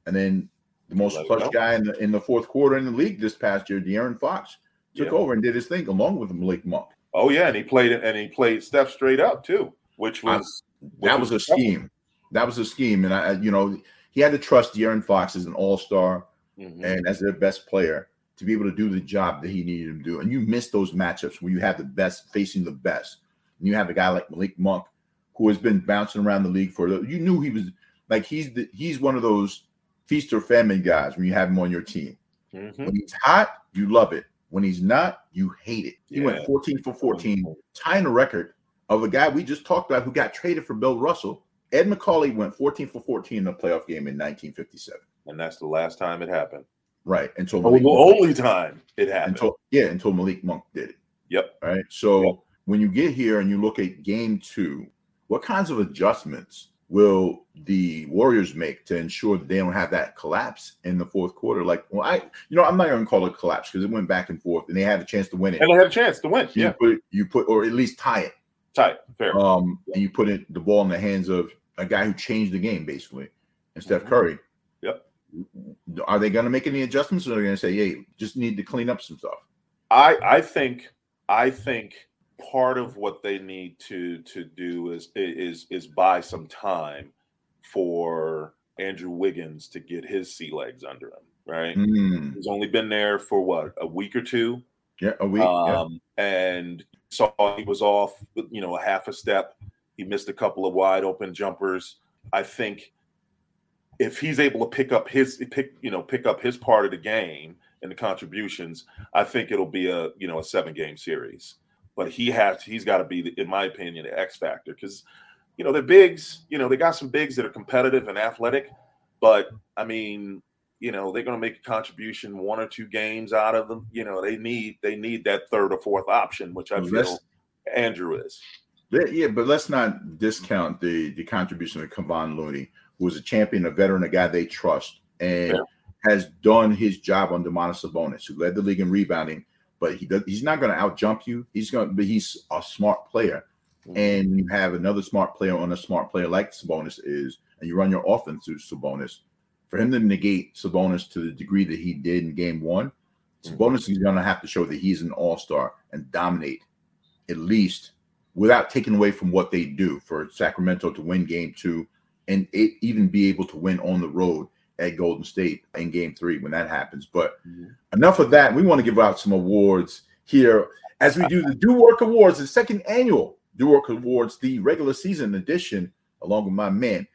And then the most clutch guy in the, in the fourth quarter in the league this past year, De'Aaron Fox, took Yeah. over and did his thing along with Malik Monk. Oh yeah, and he played it, and he played Steph straight up too, which was which That was a scheme. That was a scheme. And I, you know, he had to trust De'Aaron Fox as an all-star Mhm. and as their best player to be able to do the job that he needed him to do. And you miss those matchups where you have the best facing the best. And you have a guy like Malik Monk who has been bouncing around the league for you knew he was like he's the, he's one of those feast or famine guys when you have him on your team. Mhm. When he's hot, you love it. When he's not, you hate it. He went 14 for 14, tying the record of a guy we just talked about who got traded for Bill Russell. Ed Macauley went 14 for 14 in a playoff game in 1957. and that's the last time it happened. Right. Until Oh, Malik the only time it happened. until yeah, until Malik Monk did it. yep. Right. So Yep. when you get here and you look at game two, what kinds of adjustments will the Warriors make to ensure that they don't have that collapse in the fourth quarter? Like, well, I, you know, I'm not going to call it a collapse because it went back and forth and they had a chance to win it. And they had a chance to win. You Yeah, put you put or at least tie it. tight, fair. Um, and you put it the ball in the hands of a guy who changed the game basically, and Steph Mhm. Curry. Yep. Are they going to make any adjustments, or are they going to say, "Hey, just need to clean up some stuff"? I I think I think part of what they need to to do is is is buy some time for Andrew Wiggins to get his sea legs under him. Right. Mm, He's only been there for what a week or two. yeah, a week. yeah. um, and saw he was off, you know, a half a step. He missed a couple of wide open jumpers. I think if he's able to pick up his pick, you know, pick up his part of the game and the contributions, I think it'll be a you know a seven game series. But he has he's got to be, in my opinion, the X factor because you know they're bigs. You know they got some bigs that are competitive and athletic, but I mean you know they're going to make a contribution one or two games out of them you know they need they need that third or fourth option which i Well, feel andrew is Yeah, but let's not discount the the contribution of Kevon Looney, who is a champion, a veteran, a guy they trust, and Yeah. has done his job under Domantas Sabonis, who led the league in rebounding. But he does, he's not going to out jump you. He's going, but he's a smart player. And you have another smart player on a smart player like Sabonis is, and you run your offense through Sabonis. For him to negate Sabonis to the degree that he did in Game One, Mhm. Sabonis is going to have to show that he's an All Star and dominate at least without taking away from what they do for Sacramento to win Game Two and it, even be able to win on the road at Golden State in Game Three when that happens. But Mhm. enough of that. We want to give out some awards here as we do the Do Work Awards, the second annual Do Work Awards, the regular season edition, along with my man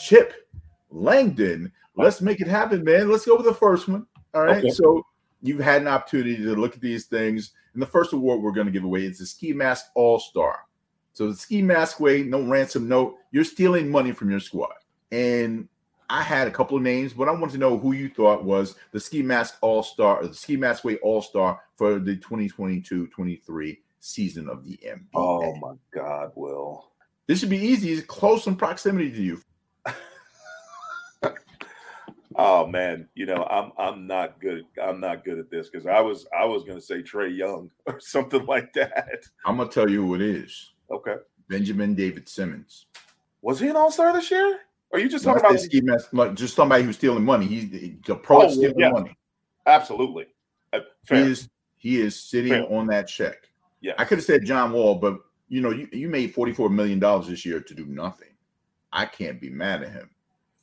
Chip Langdon. Let's make it happen, man. Let's go with the first one. All right. Okay. So you've had an opportunity to look at these things. And the first award we're going to give away is the Ski Mask All Star. So the Ski Mask way, no ransom note. You're stealing money from your squad. And I had a couple of names, but I want to know who you thought was the Ski Mask All Star or the Ski Mask Way All Star for the 2022-23 season of the NBA. oh my god will This should be easy. It's close in proximity to you. Oh man you know i'm i'm not good i'm not good at this because i was i was going to say Trae Young or something like that I'm gonna tell you who it is. okay Benjamin David Simmons. was he an all-star this year or are you just talking say about like just somebody who's stealing money. He's the pro Oh, stealing yeah. money. absolutely Uh, fair. He is he is sitting Fair. on that check. Yeah, I could have said John Wall, but you know, you, you made $44 million this year to do nothing. I can't be mad at him.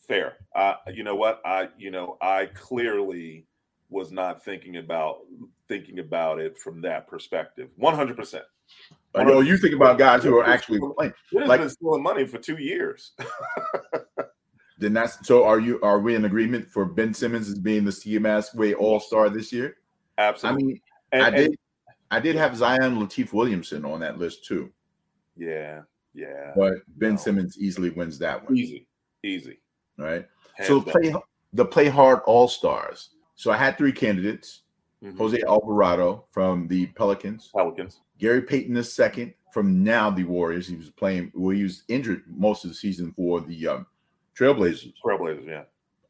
Fair uh you know what i you know i clearly was not thinking about thinking about it from that perspective 100% I know you think about guys who are actually playing. has Like- been stealing money for two years Then that's so. Are you? Are we in agreement for Ben Simmons as being the mask way All Star this year? Absolutely. I mean, And- I and- did. I did have Zion Lateef Williamson on that list too, yeah yeah but Ben No. Simmons easily wins that one. easy easy Right. Hands so down. play the play hard All Stars. So I had three candidates. Mhm. Jose Alvarado from the Pelicans, Pelicans. Gary Payton II from now the Warriors. He was playing, well, he was injured most of the season for the um, Trailblazers. Trailblazers, yeah.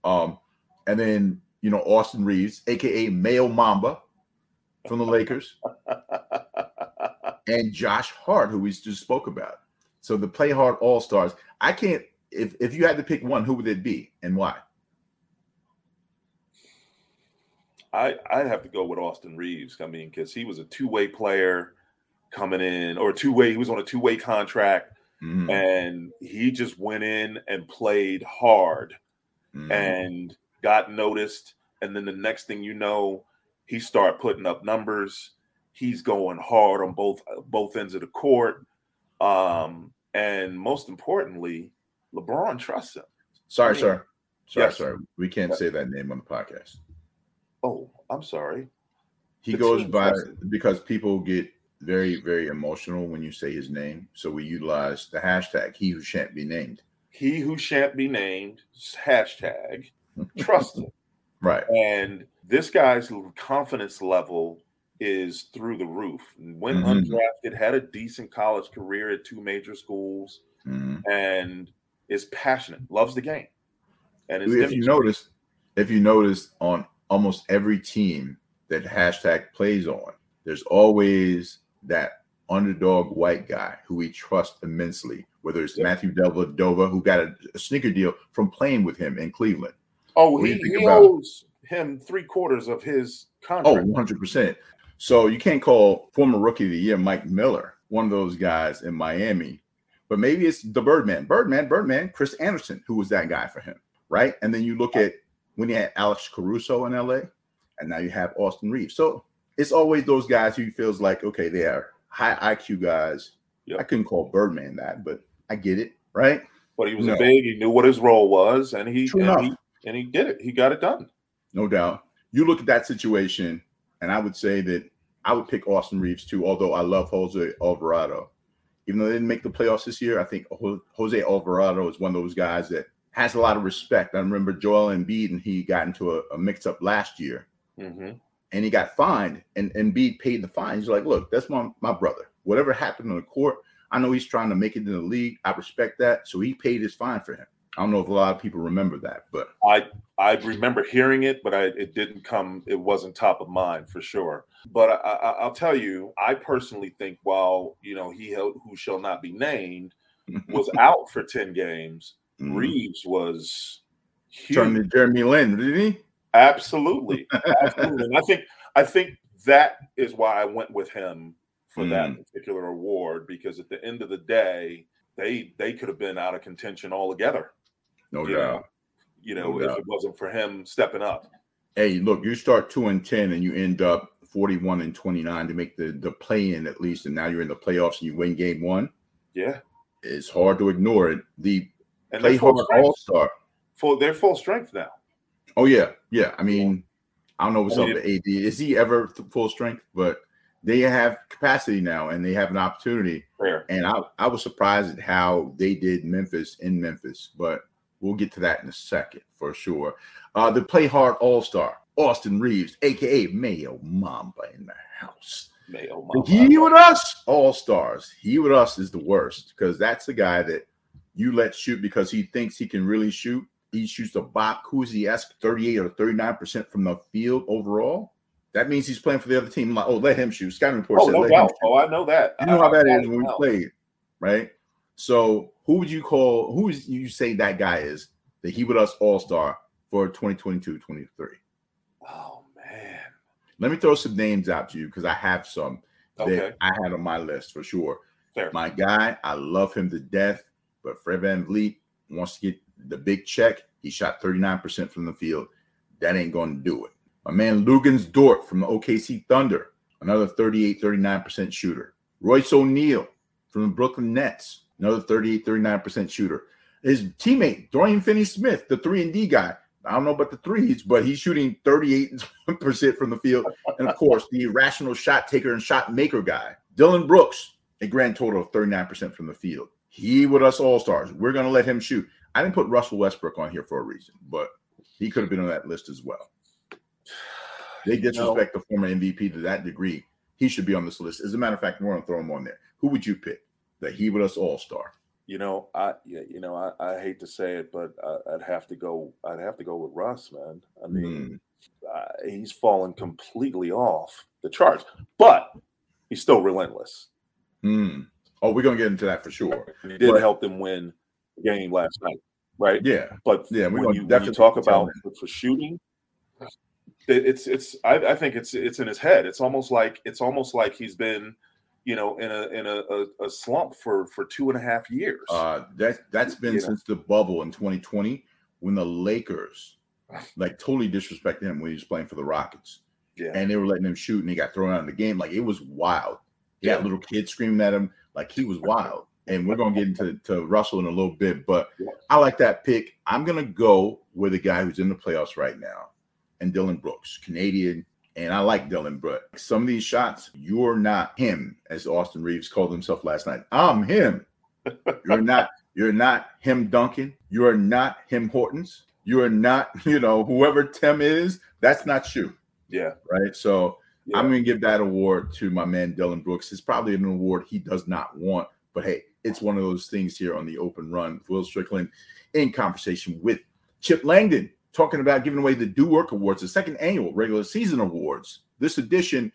Um, and then you know Austin Reaves, aka Mayo Mamba, from the Lakers, and Josh Hart, who we just spoke about. So the Play Hard All Stars. I can't. If if you had to pick one, who would it be and why? I I'd have to go with Austin Reaves. I mean, because he was a two way player coming in, or two way. He was on a two way contract, Mhm, and he just went in and played hard mhm. and got noticed. And then the next thing you know, he started putting up numbers. He's going hard on both both ends of the court. Um, and most importantly, LeBron trusts him. sorry, I mean, sir. Sorry, yes. sir. We can't say that name on the podcast. Oh, I'm sorry. He The goes by because people get very, very emotional when you say his name. So we utilize the hashtag he who shan't be named. He who shan't be named hashtag trust him. Right. And this guy's confidence level is through the roof. When Mhm. undrafted, had a decent college career at two major schools, Mhm. and is passionate, loves the game. And if you notice, if you notice on almost every team that hashtag plays on, there's always that underdog white guy who we trust immensely. Whether it's Yep. Matthew Dellavedova, who got a, a sneaker deal from playing with him in Cleveland. oh, he, he about- owes him three quarters of his contract. Oh, contract. 100%. So you can't call former rookie of the year Mike Miller one of those guys in Miami, but maybe it's the Birdman, Birdman, Birdman, Chris Andersen, who was that guy for him, right? And then you look at when you had Alex Caruso in LA, and now you have Austin Reaves. So it's always those guys who feels like, okay, they are high IQ guys. Yep. I couldn't call Birdman that, but I get it, right? But he was No. a big. He knew what his role was, and he and he, and he did it. He got it done. No doubt. You look at that situation, and I would say that I would pick Austin Reaves too, although I love Jose Alvarado. Even though they didn't make the playoffs this year, I think Jose Alvarado is one of those guys that has a lot of respect. I remember Joel Embiid, and he got into a, a mix up last year, hmm and he got fined, and Embiid paid the fine. He's like, Look, that's my, my brother. Whatever happened on the court, I know he's trying to make it in the league. I respect that. So he paid his fine for him. I don't know if a lot of people remember that, but I I remember hearing it, but I, it didn't come. It wasn't top of mind for sure. But I, I, I'll tell you, I personally think while you know he held, who shall not be named was out for ten games, Mhm. Reaves was turned huge. to Jeremy Lin, didn't he? Absolutely, absolutely. And I think I think that is why I went with him for that Mm. particular award because at the end of the day, they they could have been out of contention altogether. No you doubt. know, you know, No if doubt. it wasn't for him stepping up. hey, look, you start two and ten, and you end up forty-one and twenty-nine to make the the play in at least, and now you're in the playoffs and you win game one. Yeah, It's hard to ignore it. The and play hard all star. Full, they're full strength now. Oh yeah, yeah. I mean, I don't know what's I up mean, with AD. Is he ever th- full strength? But they have capacity now, and they have an opportunity. Fair. And I I was surprised at how they did Memphis in Memphis, but we'll get to that in a second for sure. Uh, the play hard all star Austin Reaves, aka Mayo Mamba, in the house. Mayo, mama. He with us, all stars. He with us is the worst because that's the guy that you let shoot because he thinks he can really shoot. He shoots a Bob Cousy esque 38 or 39% from the field overall. That means he's playing for the other team. I'm like, oh, let him shoot. Scouting report Oh, said no doubt. Oh, I know that. You know how I- that I is when we played, right? So who would you call who is you say that guy is the he with us all star for 2022-23? Oh man. Let me throw some names out to you because I have some Okay. that I had on my list for sure. Fair. My guy, I love him to death, but Fred VanVleet wants to get the big check. He shot 39% from the field. That ain't going to do it. My man Luguentz Dort from the OKC Thunder, another 38, 39% shooter. Royce O'Neale from the Brooklyn Nets, another 38, 39% shooter. His teammate, Dorian Finney Smith, the 3 and D guy. I don't know about the threes, but he's shooting 38% from the field. And of course, the irrational shot taker and shot maker guy, Dillon Brooks, a grand total of 39% from the field. He with us all stars. We're going to let him shoot. I didn't put Russell Westbrook on here for a reason, but he could have been on that list as well. they disrespect the former MVP to that degree. He should be on this list. As a matter of fact, we're gonna throw him on there. Who would you pick? The He with us All Star. You know, I you know, I, I hate to say it, but I, I'd have to go. I'd have to go with Russ, man. I mean, Hmm. uh, he's fallen completely off the charts, but he's still relentless. Hmm. Oh, we're gonna get into that for sure. He did But- help them win the game last night, right? Yeah. But Yeah, when you, when you talk about for shooting, it, it's it's I, I think it's it's in his head. It's almost like it's almost like he's been, you know, in a in a, a, a slump for for two and a half years. Uh, that that's been You know. since the bubble in 2020 when the Lakers like totally disrespected him when he was playing for the Rockets, yeah, and they were letting him shoot, and he got thrown out of the game. Like it was wild. He Yeah. had little kids screaming at him, like he was wild. And we're gonna get into to Russell in a little bit, but Yeah. I like that pick. I'm gonna go with a guy who's in the playoffs right now, and Dillon Brooks, Canadian. And I like Dillon Brooks. Some of these shots, you're not him, as Austin Reaves called himself last night. I'm him. You're not. You're not him, Duncan. You are not him, Hortons. You are not. You know whoever Tim is. That's not you, yeah, right? So yeah. I'm going to give that award to my man Dillon Brooks. It's probably an award he does not want, but hey, it's one of those things here on the open run. Will Strickland in conversation with Chip Langdon talking about giving away the Do Work Awards, the second annual regular season awards. This edition,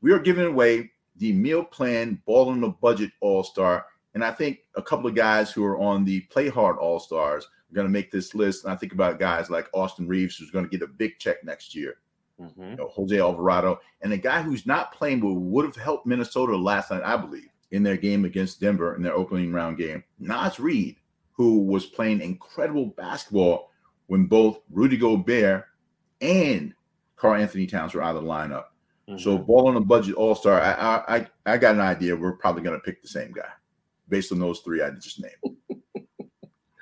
we are giving away the meal plan ball on the budget all star. And I think a couple of guys who are on the play hard all stars are going to make this list. And I think about guys like Austin Reaves, who's going to get a big check next year Mhm. you know, Jose Alvarado, and a guy who's not playing but would have helped Minnesota last night, I believe, in their game against Denver in their opening round game. Naz Reid, who was playing incredible basketball when both Rudy Gobert and Karl-Anthony Towns were out of the lineup. So, Mhm. ball on a budget all star. I, I I I got an idea. We're probably going to pick the same guy based on those three I just named.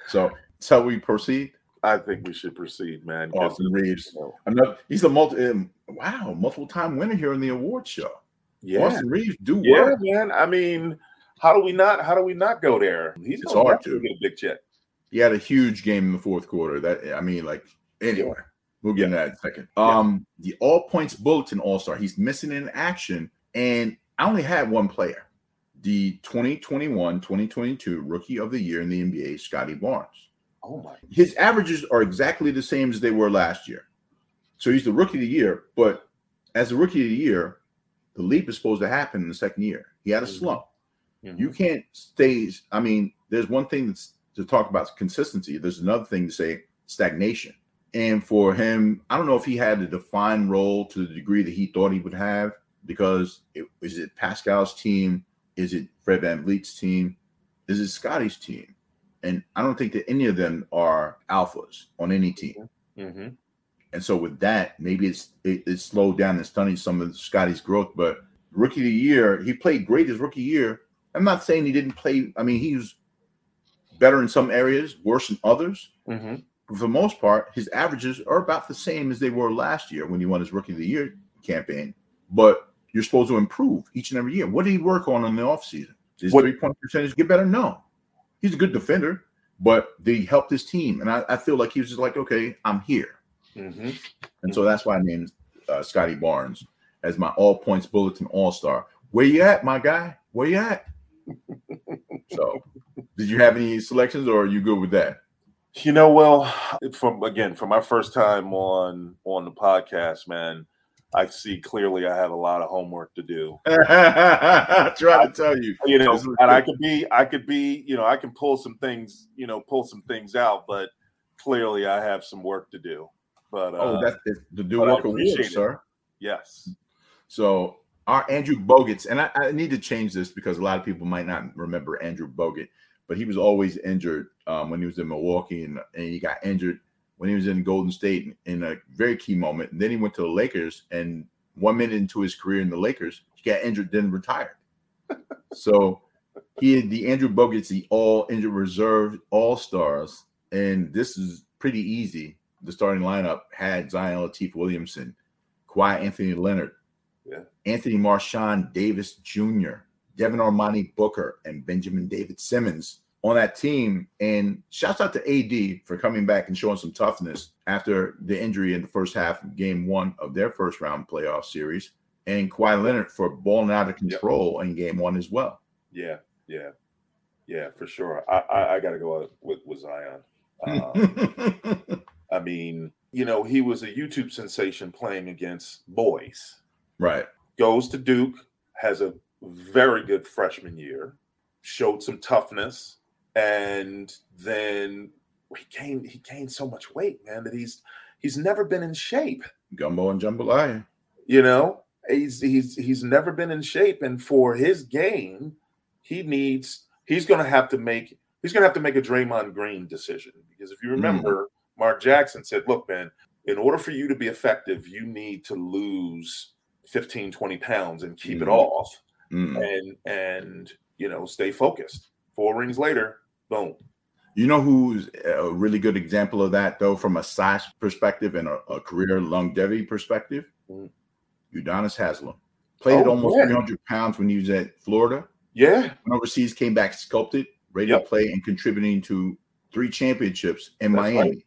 so, so we proceed. I think we should proceed, man. Austin Reaves. you know, Another, he's a multi. Um, wow, multiple time winner here in the award show. yeah, Austin Reaves do yeah, work. man. I mean, how do we not? How do we not go there? He's It's hard to. get a big check. He had a huge game in the fourth quarter. That I mean, like anyway, we'll get into that in a second. Yeah. Um, the All Points Bulletin All Star. He's missing in action, and I only had one player. The 2021-2022 Rookie of the Year in the NBA, Scottie Barnes. Oh my! His averages are exactly the same as they were last year. So he's the Rookie of the Year, but as a Rookie of the Year, the leap is supposed to happen in the second year. He had a Mhm. slump. Mhm. You can't stay. I mean, there's one thing that's to talk about consistency. There's another thing to say stagnation. And for him, I don't know if he had a defined role to the degree that he thought he would have, because it, is it Pascal's team? Is it Fred VanVleet's team? Is it Scottie's team? And I don't think that any of them are alphas on any team. Mhm. And so with that, maybe it's it, it slowed down and stunning some of Scottie's growth. But rookie of the year, he played great his rookie year. I'm not saying he didn't play. I mean, he was better in some areas, worse in others. Mhm. But for the most part, his averages are about the same as they were last year when he won his rookie of the year campaign. But you're supposed to improve each and every year. What did he work on in the offseason? Did his What- three point percentage get better? No. He's a good defender, but did he help his team? And I, I feel like he was just like, okay, I'm here. Mhm. And so that's why I named uh, Scottie Barnes as my all points bulletin all star. Where you at, my guy? Where you at? So, did you have any selections, or are you good with that? You know, well, from again, for my first time on on the podcast, man, I see clearly I have a lot of homework to do. I Try to tell you. You know, and I could be, I could be, you know, I can pull some things, you know, pull some things out, but clearly I have some work to do. But uh, Oh, that's the, do work it. sir. yes, So our Andrew Bogut's, and I, I need to change this because a lot of people might not remember Andrew Bogut, but he was always injured um, when he was in Milwaukee, and, and he got injured when he was in Golden State in a very key moment. And then he went to the Lakers, and one minute into his career in the Lakers, he got injured, then retired. so he had the Andrew Bogut's the all injured reserve all stars, and this is pretty easy. The starting lineup had Zion Lateef Williamson, Kawhi Anthony Leonard, Anthony Marshawn Davis Jr., Devin Armani Booker, and Benjamin David Simmons on that team. And shouts out to AD for coming back and showing some toughness after the injury in the first half of game one of their first round playoff series. And Kawhi Leonard for balling out of control in game one as well. Yeah, yeah, yeah, for sure. I I, I got to go out with, with Zion. Um, I mean, you know, he was a YouTube sensation playing against boys. Right. Goes to Duke, has a very good freshman year, showed some toughness, and then he gained he gained so much weight, man, that he's he's never been in shape. Gumbo and jambalaya. You know, he's he's he's never been in shape, and for his game, he needs he's going to have to make he's going to have to make a Draymond Green decision because if you mm. remember, Mark Jackson said, "Look, man, in order for you to be effective, you need to lose 15, 20 pounds and keep it Mhm. off, Mm. and and you know stay focused." Four rings later, boom. You know who's a really good example of that, though, from a size perspective and a, a career longevity perspective? Mm. Udonis Haslem. Played at Oh, almost yeah. 300 pounds when he was at Florida. Yeah, Went overseas, came back sculpted, ready Yep. to play, and contributing to three championships in That's Miami. right.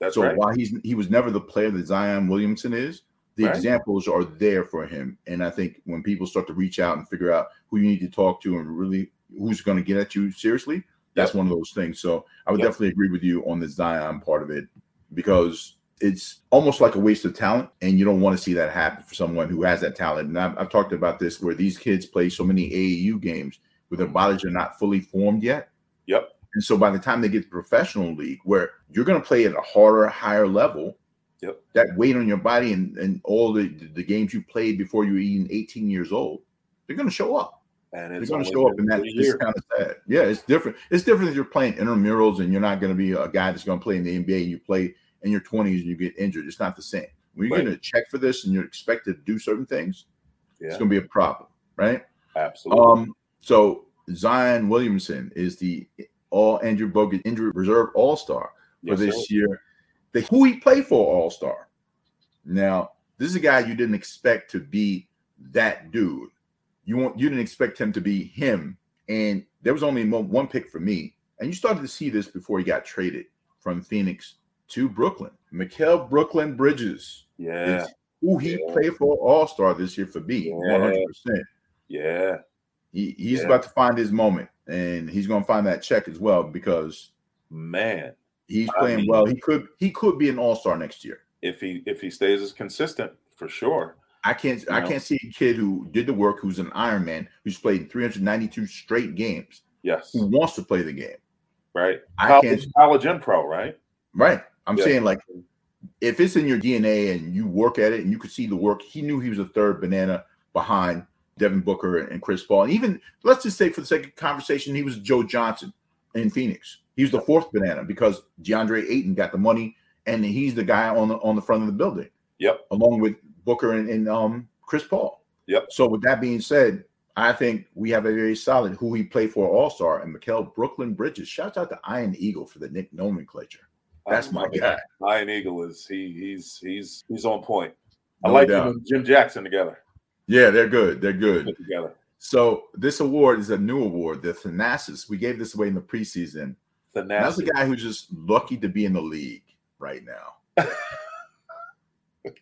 that's so right. while he's he was never the player that Zion Williamson is, the Right. examples are there for him. And I think when people start to reach out and figure out who you need to talk to and really who's going to get at you seriously, that's Yep. one of those things. So I would Yep. definitely agree with you on the Zion part of it because it's almost like a waste of talent, and you don't want to see that happen for someone who has that talent. And I've, I've talked about this where these kids play so many AAU games where their mm-hmm. bodies are not fully formed yet. Yep. And so by the time they get to the professional league, where you're going to play at a harder, higher level, Yep. that weight on your body and, and all the, the games you played before you were even 18 years old, they're going to show up. And They're it's going to show up, and that three kind of sad. Yeah, it's different. It's different if you're playing intramurals and you're not going to be a guy that's going to play in the NBA and you play in your 20s and you get injured. It's not the same. When you're Right. getting a check for this and you're expected to do certain things, Yeah, it's going to be a problem, right? absolutely. Um, so Zion Williamson is the all Andrew Bogut injury reserve all star for Yes, this year. The who he played for all star. Now, this is a guy you didn't expect to be that dude. You want you didn't expect him to be him, and there was only one pick for me. And you started to see this before he got traded from Phoenix to Brooklyn. Mikal Brooklyn Bridges Yeah, who he Yeah. played for all star this year for me, Yeah. one hundred percent. yeah, He, he's Yeah. about to find his moment, and he's going to find that check as well because man. He's I playing mean- well. He could he could be an all star next year. If he if he stays as consistent, for sure. I can't I know? can't see a kid who did the work, who's an Iron Man, who's played 392 straight games, Yes, who wants to play the game. right. I College, can't. college and pro, right? Right. I'm Yeah. saying like if it's in your DNA and you work at it and you could see the work, he knew he was a third banana behind Devin Booker and Chris Paul. And even let's just say for the sake of conversation, he was Joe Johnson in Phoenix. He was the fourth banana because DeAndre Ayton got the money and he's the guy on the on the front of the building, Yep. along with Booker and, and um Chris Paul. Yep. So with that being said, I think we have a very solid who he played for All Star and Mikal Brooklyn Bridges. Shouts out to Iron Eagle for the Nick nomenclature. That's my guy. Iron Eagle is he he's he's he's on point. I No like him and Jim Jackson together. Yeah, they're good. They're good. Together. So this award is a new award, the Thanasis. We gave this away in the preseason. The that's a guy who's just lucky to be in the league right now.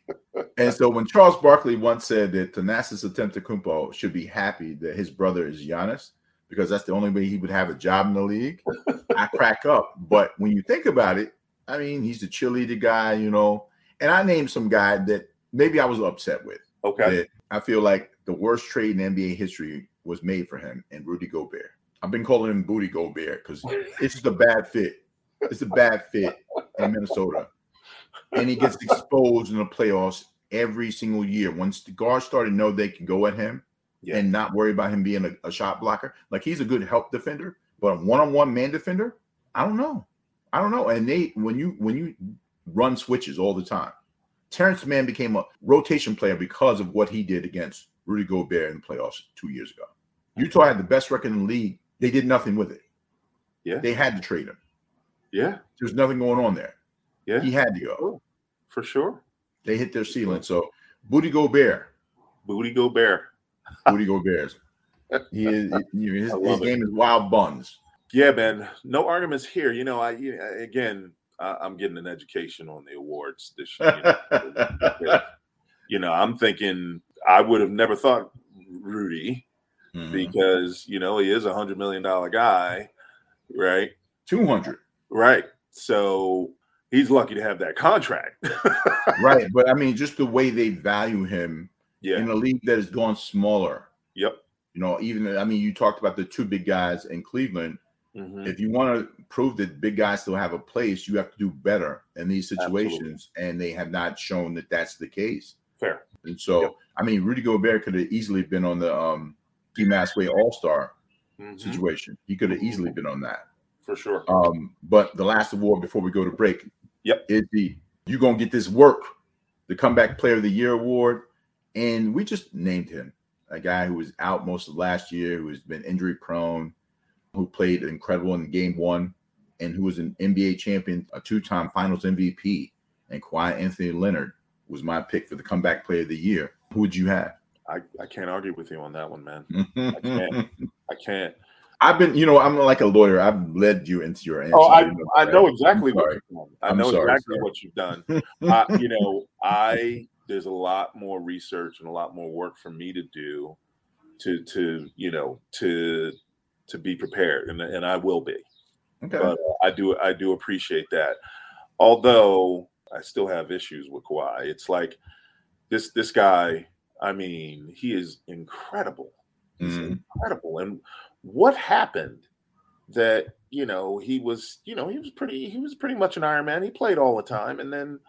and so when Charles Barkley once said that Thanasis Antetokounmpo should be happy that his brother is Giannis because that's the only way he would have a job in the league, I crack up. But when you think about it, I mean, he's the cheerleader guy, you know. And I named some guy that maybe I was upset with. Okay. I feel like the worst trade in NBA history was made for him and Rudy Gobert. I've been calling him Booty Gobert because it's just a bad fit. It's a bad fit in Minnesota. And he gets exposed in the playoffs every single year. Once the guards started to know they can go at him Yeah. and not worry about him being a, a shot blocker, like he's a good help defender, but a one-on-one man defender, I don't know. I don't know. And they when you when you run switches all the time, Terance Mann became a rotation player because of what he did against Rudy Gobert in the playoffs two years ago. Utah had the best record in the league. They did nothing with it. Yeah. They had to trade him. Yeah. There's nothing going on there. Yeah. He had to go. For sure. They hit their ceiling. So Booty Gobert, Booty Gobert. Booty Gobert. He is you know, his, his game is wild buns. Yeah, man. No arguments here. You know, I you know, again, I, I'm getting an education on the awards this year. You know, you know, I'm thinking I would have never thought Rudy Mhm. because you know he is a hundred million dollar guy, right? 200. Right. So he's lucky to have that contract. Right. But I mean, just the way they value him yeah. in a league that has gone smaller. Yep. You know, even I mean, you talked about the two big guys in Cleveland. Mhm. If you want to prove that big guys still have a place, you have to do better in these situations, and they have not shown that that's the case. Fair. And so, Yep. I mean, Rudy Gobert could have easily been on the um, Key Massway All Star Mhm. situation. He could have easily been on that. For sure. Um, but the last award before we go to break, Yep. is the you gonna get this work, the comeback player of the year award, and we just named him a guy who was out most of last year, who has been injury prone, who played incredible in game one, and who was an NBA champion, a two-time Finals MVP, and Kawhi Anthony Leonard was my pick for the comeback player of the year. Who would you have? I, I can't argue with you on that one, man. I can't. I can't. I've been, you know, I'm like a lawyer. I've led you into your answer. Oh, I, You I know exactly what you've done. I I'm know sorry, exactly sorry. what you've done. I, you know, I there's a lot more research and a lot more work for me to do to to you know to to be prepared, and and I will be. Okay. But uh, I do I do appreciate that. Although I still have issues with Kawhi. It's like this this guy. I mean, he is incredible. He's Mhm. incredible. And what happened that you know he was you know he was pretty he was pretty much an Iron Man. He played all the time, and then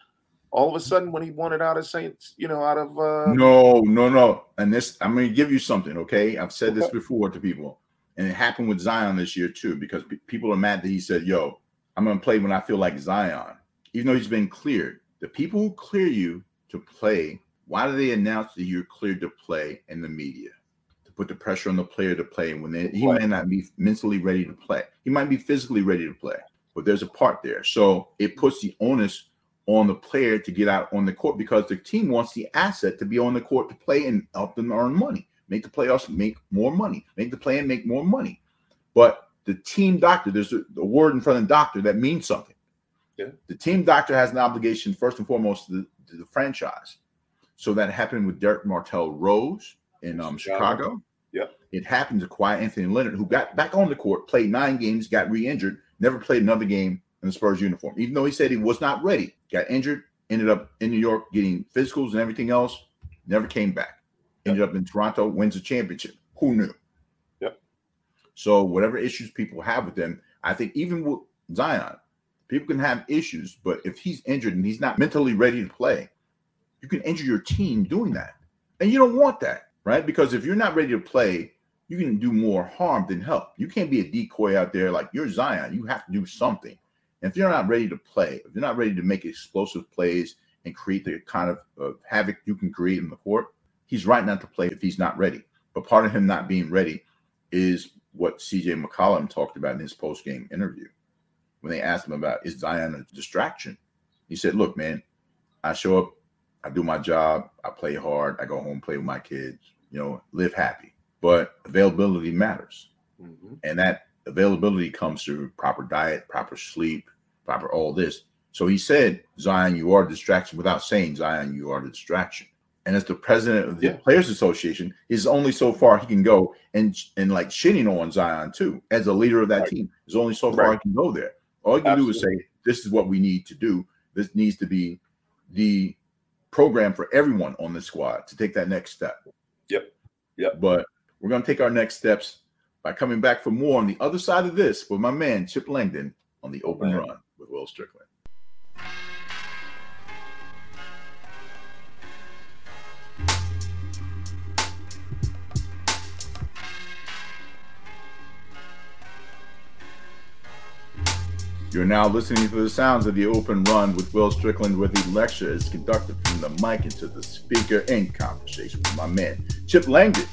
all of a sudden when he wanted out of Saints, you know, out of uh, No, no, no. And this, I'm going to give you something, okay? I've said this before to people, and it happened with Zion this year too, because pe- people are mad that he said, "Yo, I'm going to play when I feel like Zion," even though he's been cleared. The people who clear you to play, why do they announce that you're cleared to play in the media? To put the pressure on the player to play when they, he Right. may not be mentally ready to play. He might be physically ready to play, but there's a part there. So it puts the onus on the player to get out on the court because the team wants the asset to be on the court to play and help them earn money, make the playoffs make more money, make the play and make more money. But the team doctor, there's a, a word in front of the doctor that means something. Yeah. The team doctor has an obligation first and foremost to the, to the franchise. So that happened with Derrick Martell Rose in um, Chicago. Yep. It happened to Kawhi Anthony Leonard, who got back on the court, played nine games, got re-injured, never played another game in the Spurs uniform, even though he said he was not ready. Got injured, ended up in New York getting physicals and everything else, never came back. Ended up in Toronto, wins a championship. Who knew? Yep. So whatever issues people have with them, I think even with Zion, people can have issues, but if he's injured and he's not mentally ready to play, you can injure your team doing that. And you don't want that, right? Because if you're not ready to play, you can do more harm than help. You can't be a decoy out there like you're Zion. You have to do something. And if you're not ready to play, if you're not ready to make explosive plays and create the kind of uh, havoc you can create in the court, he's right not to play if he's not ready. But part of him not being ready is what CJ McCollum talked about in his post game interview when they asked him about is Zion a distraction? He said, Look, man, I show up, I do my job, I play hard, I go home, play with my kids, you know, live happy. But availability matters. Mhm. And that availability comes through proper diet, proper sleep, proper all this. So he said, Zion, you are a distraction without saying, Zion, you are the distraction. And as the president of the Yeah. Players Association, is only so far he can go and and like shitting on Zion too. As a leader of that Right. team, there's only so far Right. he can go there. All you can do is say, This is what we need to do. This needs to be the program for everyone on the squad to take that next step. Yep. Yep. But we're going to take our next steps by coming back for more on the other side of this with my man Chip Langdon on the open Man. run with Will Strickland. You're now listening to the sounds of the open run with Will Strickland, where the lecture is conducted from the mic into the speaker in conversation with my man, Chip Langdon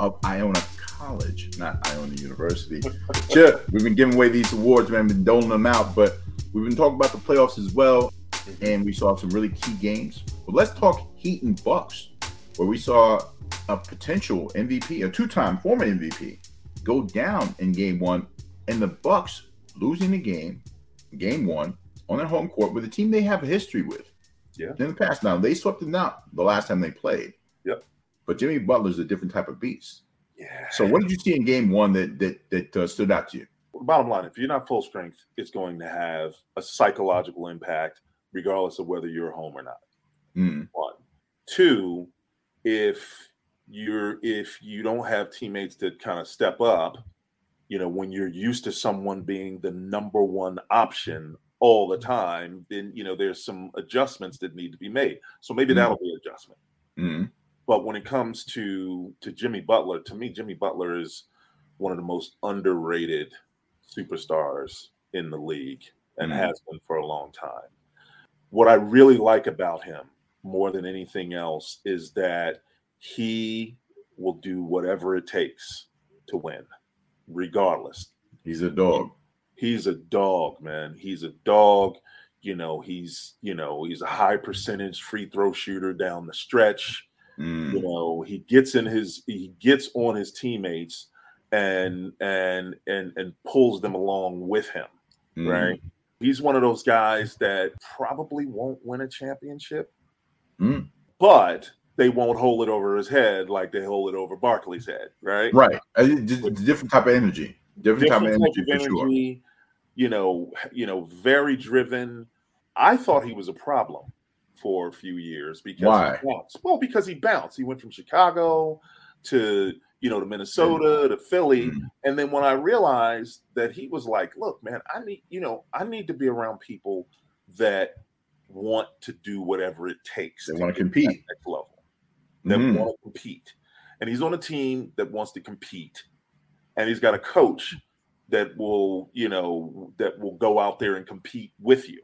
of Iona College, not Iona University. Chip, we've been giving away these awards, man, been doling them out, but we've been talking about the playoffs as well, mm-hmm. and we saw some really key games. But let's talk Heat and Bucks, where we saw a potential MVP, a two-time former MVP, go down in game one And the Bucks losing the game, game one, on their home court with a team they have a history with. Yeah. In the past. Now they swept them out the last time they played. Yep. But Jimmy Butler's a different type of beast. Yeah. So what did you see in game one that that that uh, stood out to you? bottom line, if you're not full strength, it's going to have a psychological impact, regardless of whether you're home or not. Mm. One, two, if you're if you don't have teammates that kind of step up, you know, when you're used to someone being the number one option all the time, then you know there's some adjustments that need to be made. So maybe Mhm. that'll be adjustment. Mm. But when it comes to to Jimmy Butler, to me, Jimmy Butler is one of the most underrated superstars in the league and Mhm. has been for a long time. What I really like about him more than anything else is that he will do whatever it takes to win, regardless. He's a dog. He's a dog, man. He's a dog. You know, he's you know he's a high percentage free throw shooter down the stretch Mm. you know he gets in his he gets on his teammates and and and and pulls them along with him Mm. right he's one of those guys that probably won't win a championship Mm. but they won't hold it over his head like they hold it over Barkley's head right Right. Uh, it- it's a different type of energy. Different, type of energy type of for sure. you know you know very driven i thought he was a problem for a few years because Why? he bounced. well because he bounced he went from chicago to you know to minnesota to philly Mm. and then when i realized that he was like look man i need you know i need to be around people that want to do whatever it takes They to wanna get to compete. next level that Mhm. want to compete. And he's on a team that wants to compete. And he's got a coach that will, you know, that will go out there and compete with you.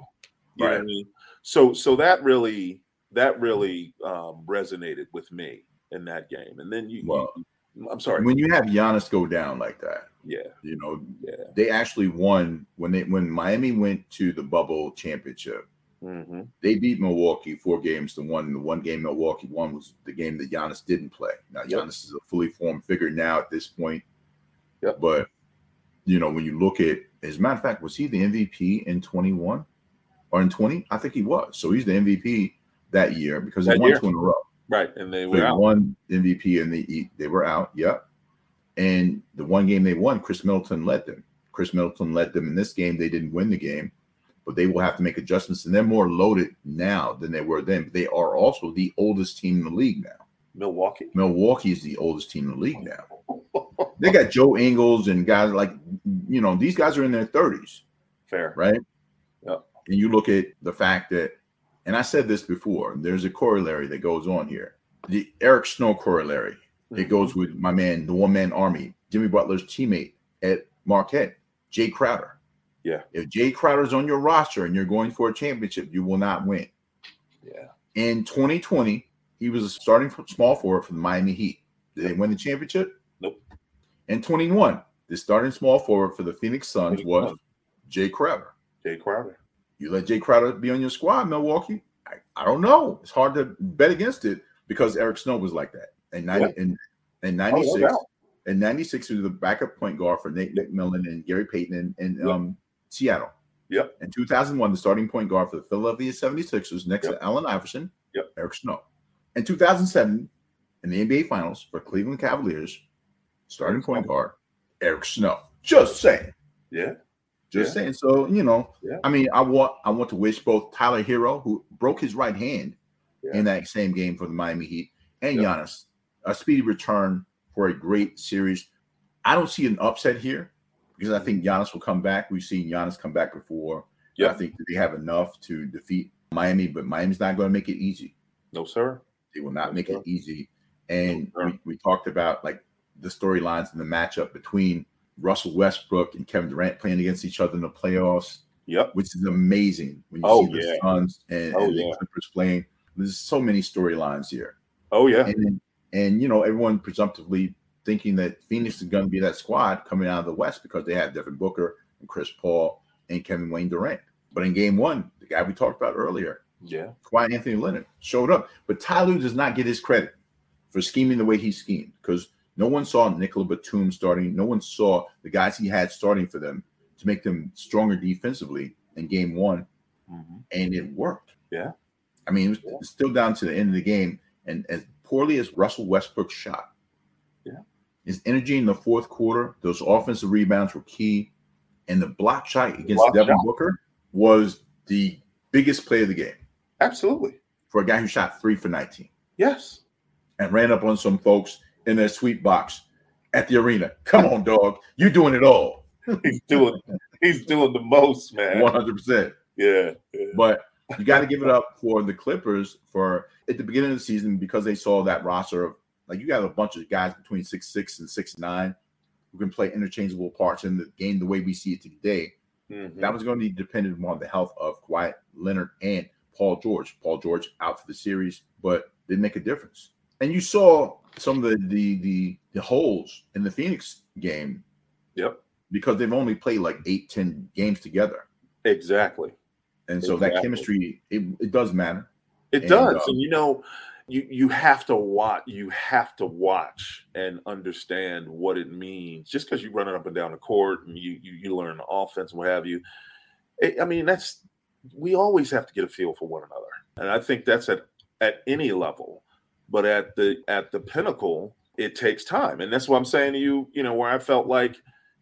You know what I Right. mean? So so that really that really um resonated with me in that game. And then you, Well, you I'm sorry. When you have Giannis go down like that, yeah, you know, yeah. they actually won when they when Miami went to the bubble championship. Hmm They beat Milwaukee four games to one. The one game Milwaukee won was the game that Giannis didn't play. Now Yep. Giannis is a fully formed figure now at this point. Yep. But you know, when you look at as a matter of fact, was he the MVP in 21 or in 20? I think he was. So he's the MVP that year because he That won year. two in a row. Right. And they So were they out. won MVP and they they were out. Yep. And the one game they won, Khris Middleton led them. Khris Middleton led them in this game. They didn't win the game, but they will have to make adjustments, and they're more loaded now than they were then. But they are also the oldest team in the league now. Milwaukee. Milwaukee is the oldest team in the league now. They got Joe Ingles and guys like you know these guys are in their thirties, Fair. right? Yep. And you look at the fact that, and I said this before, there's a corollary that goes on here. The Eric Snow corollary. Mm-hmm. It goes with my man, the one man army, Jimmy Butler's teammate at Marquette, Jae Crowder. Yeah. If Jae Crowder's on your roster and you're going for a championship, you will not win. Yeah. In 2020, he was a starting small forward for the Miami Heat. Did they win the championship? Nope. In 21, the starting small forward for the Phoenix Suns Phoenix was Suns. Jae Crowder. Jae Crowder. You let Jae Crowder be on your squad, Milwaukee? I, I don't know. It's hard to bet against it because Eric Snow was like that. And 90 Yeah. and, and Oh, no 96, doubt. and 96 he was the backup point guard for Nate McMillan and Gary Payton and, Yep. um, Seattle. Yep. In 2001, the starting point guard for the Philadelphia 76ers next Yep. to Allen Iverson, Yep. Eric Snow. In 2007, in the NBA Finals for Cleveland Cavaliers, starting point guard, Eric Snow. Just saying. Yeah. Just Yeah. saying. So you know, Yeah. I mean, I want I want to wish both Tyler Herro, who broke his right hand Yeah. in that same game for the Miami Heat, and Yeah. Giannis a speedy return for a great series. I don't see an upset here because I think Giannis will come back. We've seen Giannis come back before. Yeah. I think that they have enough to defeat Miami, but Miami's not going to make it easy. No, sir. They will not No, make sir. it easy. And No, we, we talked about like the storylines and the matchup between Russell Westbrook and Kevin Durant playing against each other in the playoffs, Yep. which is amazing when you Oh, see the yeah. Suns and, Oh, and yeah. the Clippers playing. There's so many storylines here. Oh yeah. And and you know, everyone presumptively thinking that Phoenix is going to be that squad coming out of the West because they have Devin Booker and Chris Paul and Kevin Wayne Durant. But in game one, the guy we talked about earlier, Yeah. Kawhi Anthony Leonard showed up. But Ty Lue does not get his credit for scheming the way he schemed because No one saw Nicolas Batum starting. No one saw the guys he had starting for them to make them stronger defensively in game one, Mhm. and it worked. Yeah. I mean, it was Yeah. still down to the end of the game, and as poorly as Russell Westbrook shot. His energy in the fourth quarter, those offensive rebounds were key, and the block shot against Block Devin shot. Booker was the biggest play of the game Absolutely. for a guy who shot three for 19 Yes. and ran up on some folks in their sweet box at the arena. Come on, dog. You're doing it all. He's doing he's doing the most, man. 100%. Yeah. yeah. But you got to give it up for the Clippers for at the beginning of the season because they saw that roster of like you have a bunch of guys between six six and six nine who can play interchangeable parts in the game the way we see it today. Mhm. That was going to be dependent on the health of Kawhi Leonard and Paul George. Paul George out for the series, but didn't make a difference. And you saw some of the the the, the holes in the Phoenix game Yep. because they've only played like eight, ten games together. Exactly. And so that chemistry, it, it does matter. It And, does, um, and you know, you you have to watch. You have to watch and understand what it means. Just because you run it up and down the court and you you, you learn the offense, and what have you. I- I mean, that's we always have to get a feel for one another, and I think that's at at any level, but at the at the pinnacle, it takes time, and that's what I'm saying to you. You know, where I felt like,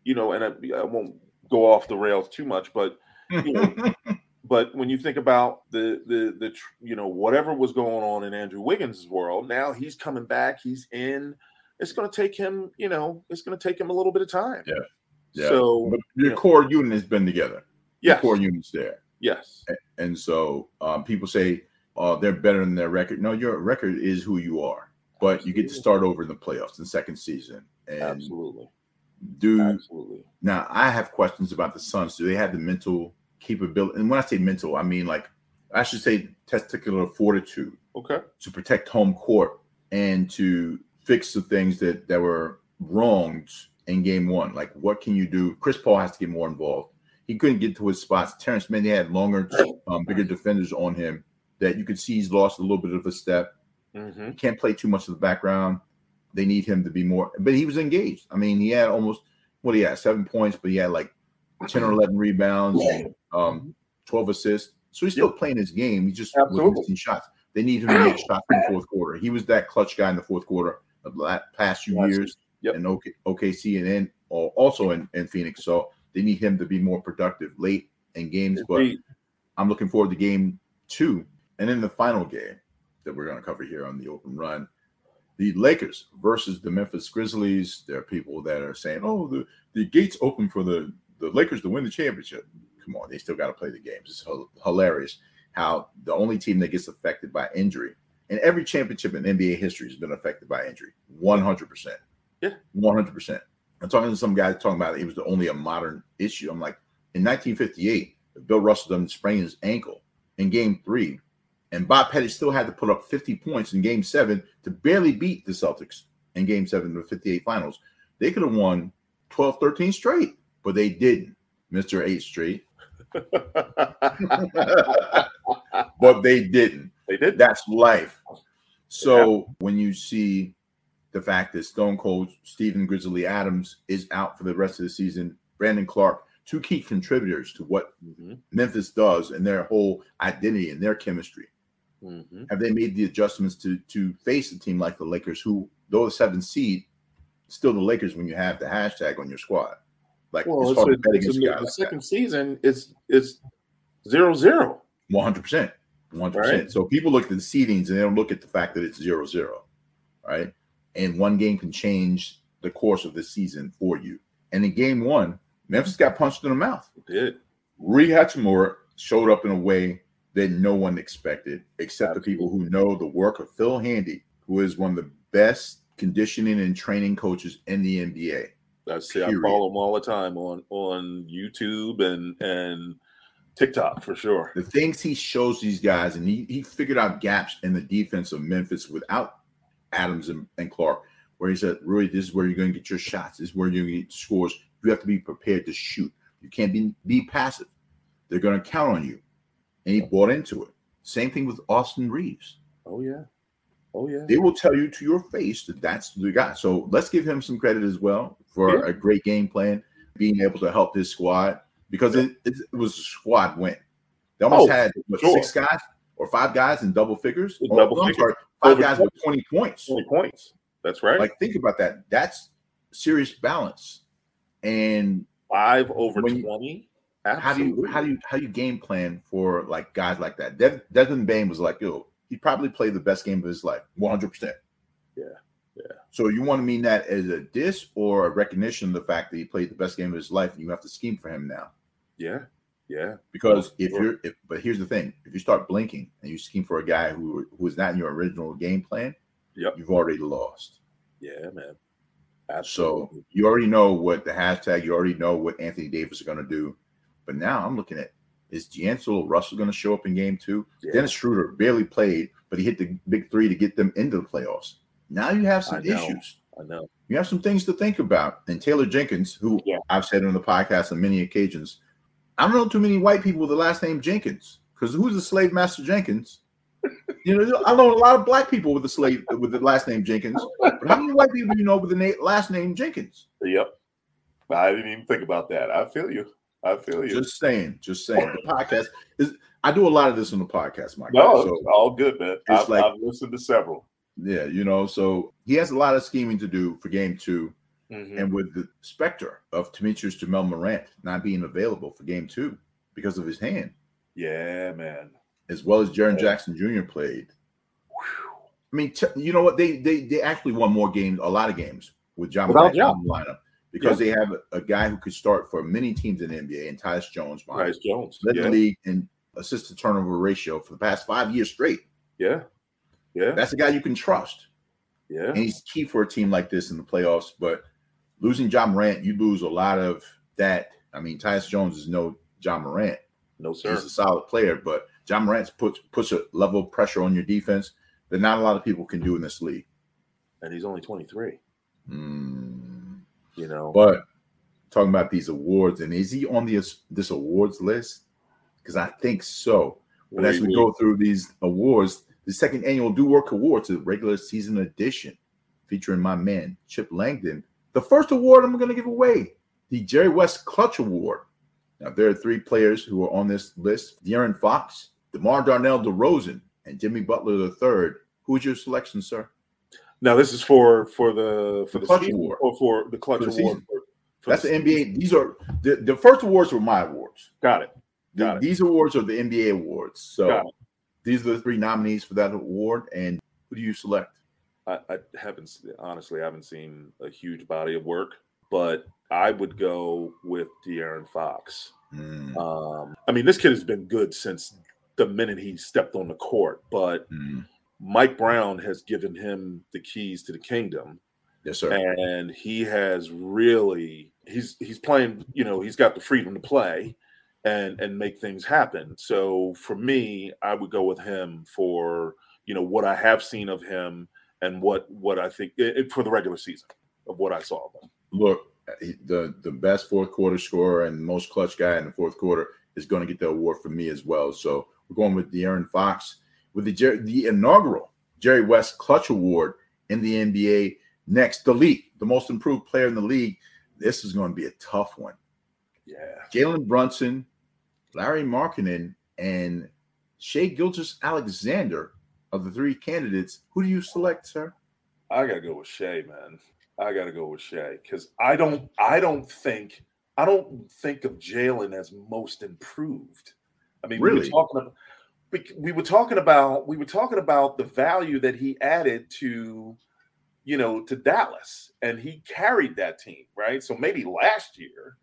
you know, and I, I won't go off the rails too much, but you know, but when you think about the the the you know whatever was going on in Andrew Wiggins' world, now he's coming back, he's in. It's going to take him, you know, it's going to take him a little bit of time. Yeah. Yeah. So but your yeah. core unit has been together. Your yes, core unit's there. yes, And so um, people say, oh, they're better than their record. No, your record is who you are. But you get to start over in the playoffs in the second season. And absolutely, do absolutely. now I have questions about the Suns. Do they have the mental capability? And when I say mental, I mean like I should say testicular fortitude Okay, to protect home court and to fix the things that that were wronged in game one. Like what can you do? Chris Paul has to get more involved. He couldn't get to his spots. Terance Mann had longer, um, bigger defenders on him that you could see he's lost a little bit of a step. hmm He can't play too much of the background. They need him to be more, but he was engaged. I mean, he had almost what he had seven points, but he had like 10 or 11 rebounds, um, 12 assists. So he's still playing his game. He just Absolutely. was missing shots. They need him to make shots in the fourth quarter. He was that clutch guy in the fourth quarter of the past few Last years Yep. in OK, OKC and then also in, in Phoenix. So they need him to be more productive late in games. But I'm looking forward to game two. And then the final game that we're going to cover here on the open run the Lakers versus the Memphis Grizzlies. There are people that are saying, oh, the, the gates open for the, the Lakers to win the championship. Come on, they still got to play the games. It's hilarious how the only team that gets affected by injury, and every championship in NBA history has been affected by injury 100%. Yeah. 100%. I'm talking to some guy talking about it. It was the only a modern issue. I'm like, in 1958, Bill Russell done sprained his ankle in game three, and Bob Pettit still had to put up 50 points in game seven to barely beat the Celtics in game seven of the 58 finals. They could have won 12, 13 straight, but they didn't. Mr. Eight straight. but they didn't. they did. That's life. So when you see the fact that Stone Cold Steven Grizzly Adams is out for the rest of the season, Brandon Clarke, two key contributors to what Mhm, Memphis does and their whole identity and their chemistry. mhm. Have they made the adjustments to to face a team like the Lakers, who though the seventh seed, still the Lakers when you have the hashtag on your squad? Like Well, it's it's hard a, to it's against a, a guy the like second that. season. It's it's zero zero. One hundred percent, one hundred percent. So people look at the seedings and they don't look at the fact that it's zero zero, right? And one game can change the course of the season for you. And in game one, Memphis got punched in the mouth. Did Rui Hachimura showed up in a way that no one expected, except the people who know the work of Phil Handy, who is one of the best conditioning and training coaches in the NBA. I see. I follow him all the time on on YouTube and and TikTok for sure. The things he shows these guys, and he, he figured out gaps in the defense of Memphis without Adams and, and Clark, where he said, "Really, this is where you're going to get your shots. This is where you're going to get scores. You have to be prepared to shoot. You can't be, be passive. They're going to count on you. And he bought into it. Same thing with Austin Reaves. Oh yeah. Oh yeah. they will tell you to your face that that's the guy. So let's give him some credit as well for Yeah. a great game plan, being able to help this squad because it, it, it was a squad win. They almost Oh, had what, sure. six guys or five guys in double figures. Oh, double figures. sorry, five Over guys with 20 points. Twenty points. That's right. Like think about that. That's serious balance. And Five over twenty. how do you how do you how do you game plan for like guys like that? Dev, Devin Bane was like, yo, he probably played the best game of his life, 100. percent Yeah, yeah. So you want to mean that as a diss or a recognition of the fact that he played the best game of his life, and you have to scheme for him now? Yeah. Yeah. Because if sure. you're, if, but here's the thing: if you start blinking and you scheme for a guy who who is not in your original game plan, Yep. you've already lost. Yeah, man. So you already know what the hashtag, you already know what Anthony Davis is going to do. But now I'm looking at is D'Angelo Russell going to show up in game two? Yeah. Dennis Schroeder barely played, but he hit the big three to get them into the playoffs. Now you have some I issues. I know. You have some things to think about. And Taylor Jenkins, who Yeah. I've said on the podcast on many occasions, I don't know too many white people with the last name Jenkins. Because who's the slave master Jenkins? You know, I know a lot of black people with the slave with the last name Jenkins. But how many white people do you know with the na- last name Jenkins? Yep. I didn't even think about that. I feel you. I feel you. Just saying, just saying. The podcast is. I do a lot of this on the podcast, my no, guy. it's all good, man. it's I've, like- I've listened to several. yeah, you know, so he has a lot of scheming to do for game two, Mhm. and with the specter of Temetrius Jamel Morant not being available for game two because of his hand, Yeah, man. as well as Jaren Yeah. Jackson Jr. played. I mean, t- you know what? They they they actually won more games, a lot of games with Ja Without Morant in the lineup because they have a, a guy who could start for many teams in the NBA, and Tyus Jones. Bryce Jones. led Yeah. the league in assist to turnover ratio for the past five years straight. yeah. Yeah. That's a guy you can trust, Yeah. and he's key for a team like this in the playoffs. But losing Ja Morant, you lose a lot of that. I mean, Tyus Jones is no Ja Morant. No, sir. He's a solid player, but Ja Morant puts puts a level of pressure on your defense that not a lot of people can do in this league. And he's only 23. Hmm. You know. But talking about these awards, and is he on this this awards list? Because I think so. But as we go through these awards, the second annual Do Work Awards, the regular season edition, featuring my man Chip Langdon. The first award I'm going to give away, the Jerry West Clutch Award. Now there are three players who are on this list: De'Aaron Fox, DeMar Darnell DeRozan, and Jimmy Butler III. Who's your selection, sir? Now this is for for the for The the, Clutch season Award. or for the clutch For the award. For, for That's the season. NBA. These are the, the first awards were my awards. Got it. The- it. these awards are the NBA awards. So these are the three nominees for that award. And who do you select? I, I haven't honestly I haven't seen a huge body of work, but I would go with De'Aaron Fox. Mm, Um, I mean, this kid has been good since the minute he stepped on the court, but mm. Mike Brown has given him the keys to the kingdom, Yes, sir. and he has really he's he's playing. You know, he's got the freedom to play and and make things happen. So for me, I would go with him for you know what I have seen of him and what what I think it, it- for the regular season of what I saw of him. Look, the the best fourth quarter scorer and most clutch guy in the fourth quarter is going to get the award for me as well. So we're going with De'Aaron Fox with the the inaugural Jerry West Clutch Award in the NBA. Next, the league, the most improved player in the league. This is going to be a tough one. Yeah, Jalen Brunson, Lauri Markkanen, and Shai Gilgeous-Alexander of the three candidates. Who do you select, sir? I gotta go with Shai, man. I gotta go with Shai because I don't I don't think I don't think of Jalen as most improved. I mean, we Really? were talking about we, we were talking about we were talking about the value that he added to you know to Dallas and he carried that team, right? So maybe last year,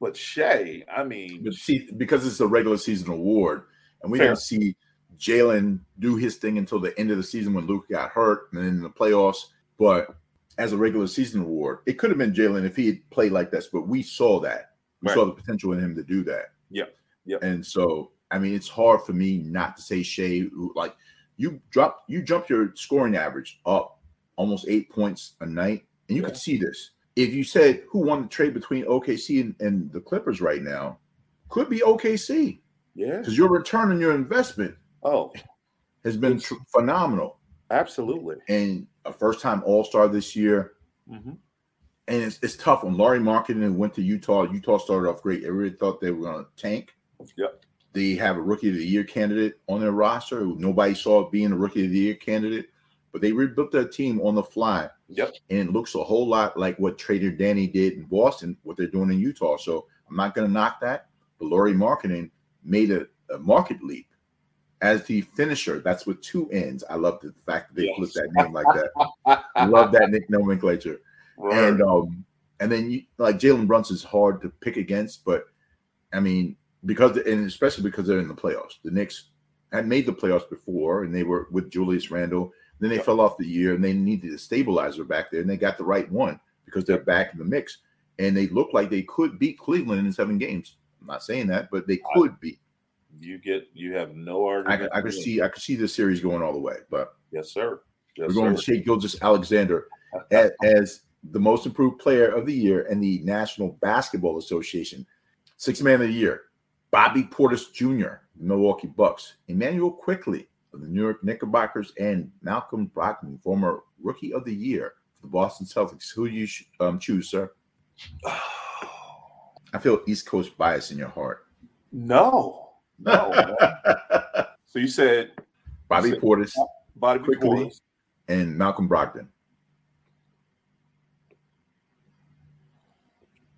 but Shai, I mean, But see, because it's a regular season award, and we Fair. didn't see Jalen do his thing until the end of the season when Luka got hurt, and then in the playoffs. But as a regular season award, it could have been Jalen if he had played like this. But we saw that. We Right. saw the potential in him to do that. yeah Yep. And so, I mean, it's hard for me not to say Shai. Like you drop, you jump your scoring average up almost eight points a night, and you Yeah. could see this. If you said who won the trade between OKC and, and the Clippers right now, could be OKC yeah. because your return on your investment Oh, has been tr- phenomenal. Absolutely. and a first time All Star this year. hmm And it's, it's tough when Lauri Markkanen went to Utah. Utah started off great. Everybody thought they were going to tank. Yep. They have a Rookie of the Year candidate on their roster. who Nobody saw it being a Rookie of the Year candidate, but they rebuilt their team on the fly. Yep. and it looks a whole lot like what Trader Danny did in Boston, what they're doing in Utah. So I'm not going to knock that. But Lauri Markkanen made a, a market leap as the finisher. That's with two ends. I love the fact that they Yes. flipped that name like that. I love that nick nomenclature. And um, and then you like Jalen Brunson's hard to pick against, but I mean because and especially because they're in the playoffs. The Knicks had made the playoffs before, and they were with Julius Randle. Then they fell off the year, and they needed a stabilizer back there, and they got the right one because they're back in the mix, and they look like they could beat Cleveland in seven games. I'm not saying that, but they could beat. you get you have no argument. could- I could see I could see this series going all the way, but Yes, sir. Yes, we're going to sir. Shai Gilgeous-Alexander as, as the most improved player of the year and the National Basketball Association. Sixth man of the year, Bobby Portis Jr., Milwaukee Bucks, Immanuel Quickley of the New York Knickerbockers, and Malcolm Brogdon, former Rookie of the Year for the Boston Celtics. Who do you um, choose, sir? I feel East Coast bias in your heart. no, no. so you said Bobby Say- Portis Bobby Quickley. Portis. and Malcolm Brogdon.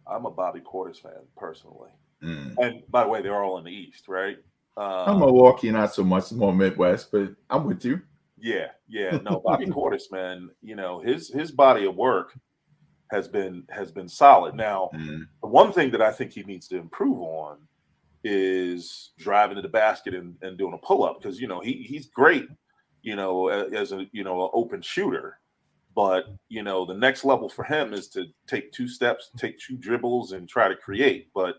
I'm a Bobby Portis fan personally. Mm. And by the way, they're all in the East, right? I'm Um, Milwaukee, not so much. More Midwest, but I'm with you. yeah, yeah. No, Bobby Portis, man. You know his his body of work has been has been solid. Now, Mm. the one thing that I think he needs to improve on is driving to the basket and, and doing a pull up because you know he he's great, you know, as a you know an open shooter, but you know the next level for him is to take two steps, take two dribbles, and try to create. But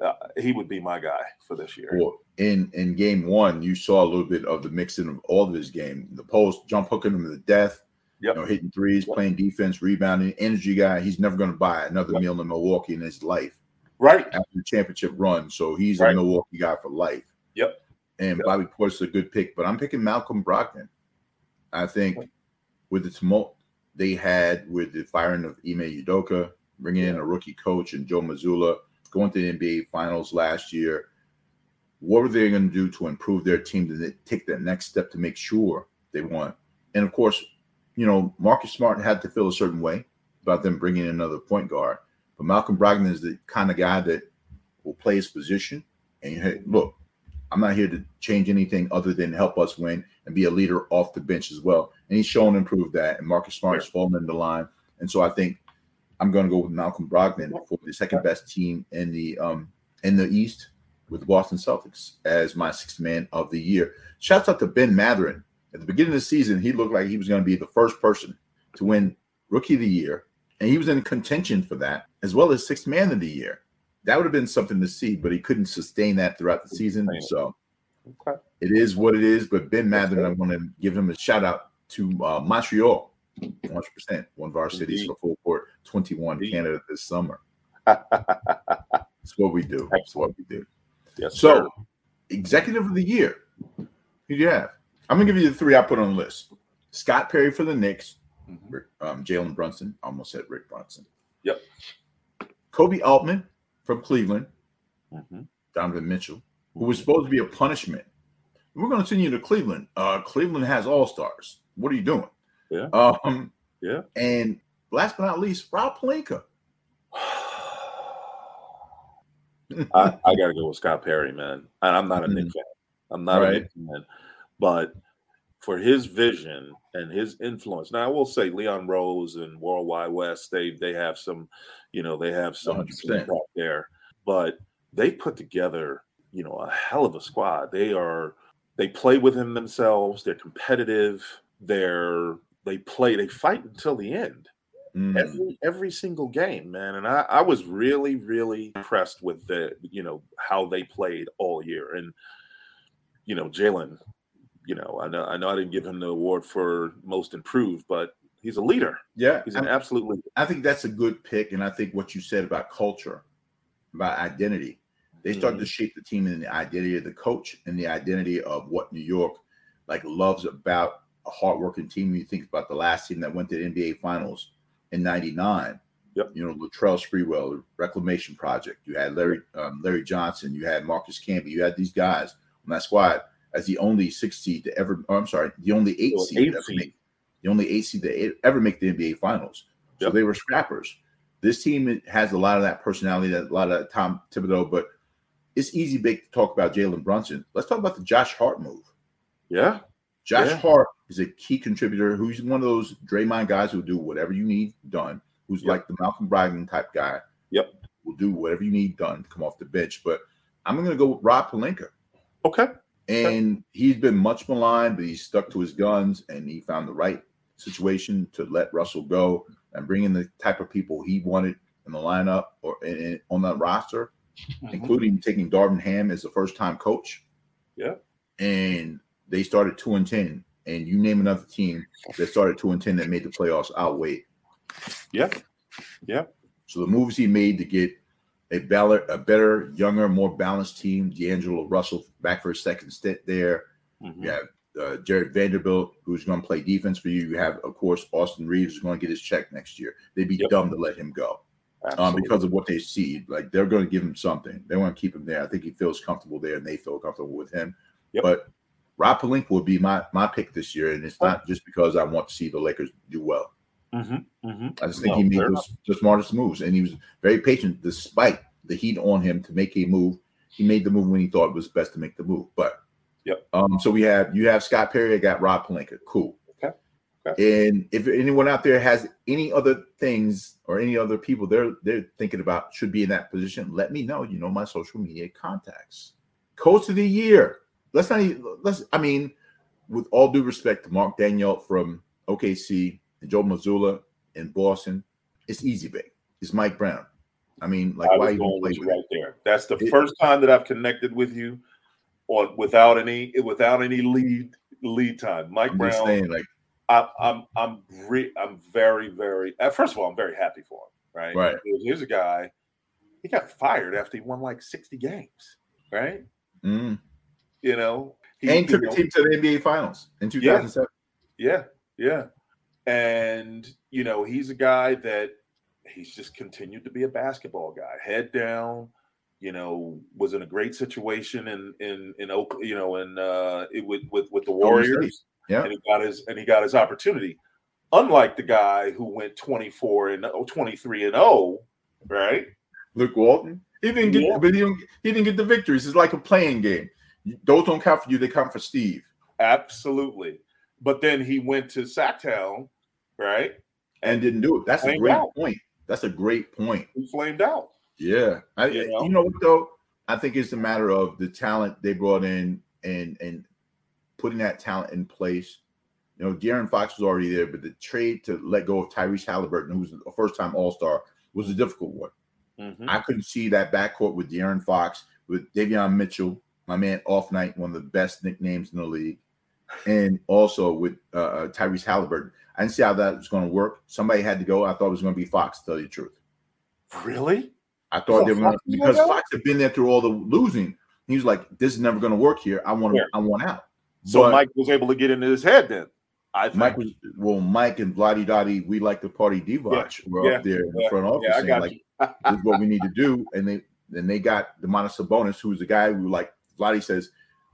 uh, he would be my guy for this year. Well, in in game one, you saw a little bit of the mixing of all of his game. The post, jump hooking him to death, Yep. you know, hitting threes, Yep. playing defense, rebounding, energy guy. He's never going to buy another Yep. meal in Milwaukee in his life Right. after the championship run. So he's Right. a Milwaukee guy for life. Yep. And Yep. Bobby Portis is a good pick, but I'm picking Malcolm Brogdon. I think with the tumult they had with the firing of Ime Udoka, bringing in a rookie coach and Joe Mazzulla, going to the NBA Finals last year, what were they going to do to improve their team to take that next step to make sure they won? And of course, you know, Marcus Smart had to feel a certain way about them bringing in another point guard. But Malcolm Brogdon is the kind of guy that will play his position. And hey, look, I'm not here to change anything other than help us win and be a leader off the bench as well. And he's shown and proved that. And Marcus Smart has fallen in the line. And so I think I'm going to go with Malcolm Brogdon for the second best team in the um in the East with the Boston Celtics as my sixth man of the year. Shouts out to Ben Mathurin. At the beginning of the season, he looked like he was going to be the first person to win Rookie of the Year, and he was in contention for that as well as sixth man of the year. That would have been something to see, but he couldn't sustain that throughout the season. So Okay. it is what it is. But Ben Mathurin, I want to give him a shout out to uh, Montreal, 100%, one of our cities Indeed. for full court 21 Indeed. Canada this summer. That's what we do. That's what we do. yes, So, sir. executive of the year, who do you have? I'm gonna give you the three I put on the list: Scott Perry for the Knicks, Mhm. Um, Jalen Brunson. Almost said Rick Brunson. Yep. Koby Altman from Cleveland, Mhm. Donovan Mitchell, who was supposed to be a punishment. We're going to send you to Cleveland. Uh, Cleveland has all stars. What are you doing? Yeah. Um, Yeah. And last but not least, Rob Pelinka. I, I got to go with Scott Perry, man. And I'm not a Knick mm-hmm. fan. I'm not a Right. Knick fan, but for his vision and his influence. Now I will say Leon Rose and World Wide Wes, they they have some, you know, they have some 100%. there, but they put together, you know, a hell of a squad. They are they play within themselves. They're competitive. They're they play. They fight until the end Mm. every every single game, man. And I, I was really, really impressed with the you know how they played all year. And you know, Jalen, you know, I know I know I didn't give him the award for most improved, but he's a leader. Yeah, He's an I'm- absolute leader. I think that's a good pick, and I think what you said about culture, about identity, they started to shape the team in the identity of the coach and the identity of what New York like loves about a hardworking team. When you think about the last team that went to the NBA Finals in '99. Yep. You know, Latrell Sprewell, Reclamation Project. You had Larry um, Larry Johnson. You had Marcus Camby. You had these guys on that squad as the only six seed to ever. Oh, I'm sorry, the only eight Well, seed, eight seed. make the only eight seed to e- ever make the NBA Finals. So Yep. they were scrappers. This team has a lot of that personality, that a lot of that Tom Thibodeau, but it's easy big to talk about Jalen Brunson. Let's talk about the Josh Hart move. Yeah. Josh Yeah. Hart is a key contributor who's one of those Draymond guys who'll do whatever you need done, who's Yep. like the Malcolm Brogdon type guy. Yep. Will do whatever you need done to come off the bench. But I'm going to go with Rob Pelinka. Okay. And he's been much maligned, but he stuck to his guns and he found the right situation to let Russell go and bring in the type of people he wanted in the lineup or in, in- on that roster, Mhm. including taking Darvin Ham as the first time coach. Yeah. And they started two and ten. And you name another team that started two and ten that made the playoffs, wait. Yeah. Yeah. So the moves he made to get a better, a better, younger, more balanced team, D'Angelo Russell back for a second stint there. Mhm. You have uh, Jarred Vanderbilt, who's going to play defense for you. You have, of course, Austin Reaves, who's going to get his check next year. They'd be Yep. dumb to let him go um, because of what they see. Like they're going to give him something. They want to keep him there. I think he feels comfortable there, and they feel comfortable with him. Yep. But Rob Pelinka would be my my pick this year, and it's not just because I want to see the Lakers do well. Mhm. Mhm. I just think No, he made those, the smartest moves, and he was very patient despite the heat on him to make a move. He made the move when he thought it was best to make the move. But Yep. Um. So we have you have Scott Perry. I got Rob Pelinka. Cool. Okay. And if anyone out there has any other things or any other people they're they're thinking about should be in that position, let me know. You know my social media contacts. Coach of the year. Let's not. Even, let's. I mean, with all due respect to Mark Daniel from OKC and Joe Mazzulla in Boston, it's easy, babe. It's Mike Brown. I mean, like I why was even play with you with right there. That's the It- first time that I've connected with you on without any without any lead lead time. Mike I'm Brown. saying, like, I, I'm I'm re, I'm very very. Uh, first of all, I'm very happy for him. Right. Right. Here's a guy. He got fired after he won like 60 games. Right. mm. You know. He, and you took know, a team to the NBA Finals in 2007. Yeah, yeah. And you know, he's a guy that he's just continued to be a basketball guy, head down. You know, was in a great situation in in in Oak, you know, in uh, it, with with with the Warriors. Yeah. and he got his and he got his opportunity. Unlike the guy who went 24 and oh, 23 and 0, right? Luke Walton. He didn't get, Yeah. but he, didn't, he didn't get the victories. It's like a playing game. Those don't count for you; they count for Steve. Absolutely. But then he went to Sacktown, right? And didn't do it. That's a great out. point. That's a great point. He flamed out. Yeah, I, You you, know? know? what though? I think it's a matter of the talent they brought in and and putting that talent in place. You know, De'Aaron Fox was already there, but the trade to let go of Tyrese Halliburton, who was a first-time All-Star, was a difficult one. Mhm. I couldn't see that backcourt with De'Aaron Fox, with Davion Mitchell, my man Off Night, one of the best nicknames in the league, and also with uh, uh, Tyrese Halliburton. I didn't see how that was going to work. Somebody had to go. I thought it was going to be Fox. To tell you the truth, Really? I thought Oh, they were gonna, Fox because gonna go? Fox had been there through all the losing. He was like, "This is never going to work here. I want to. Yeah. I want out." So But Mike was able to get into his head then. I think. Mike was well. Mike and Vladdy Dottie, we like the party Divac. were yeah, up there in the yeah, front office yeah, I saying got like, you. this is what we need to do. And they then they got Domantas Sabonis, who's the guy who like Vladdy says,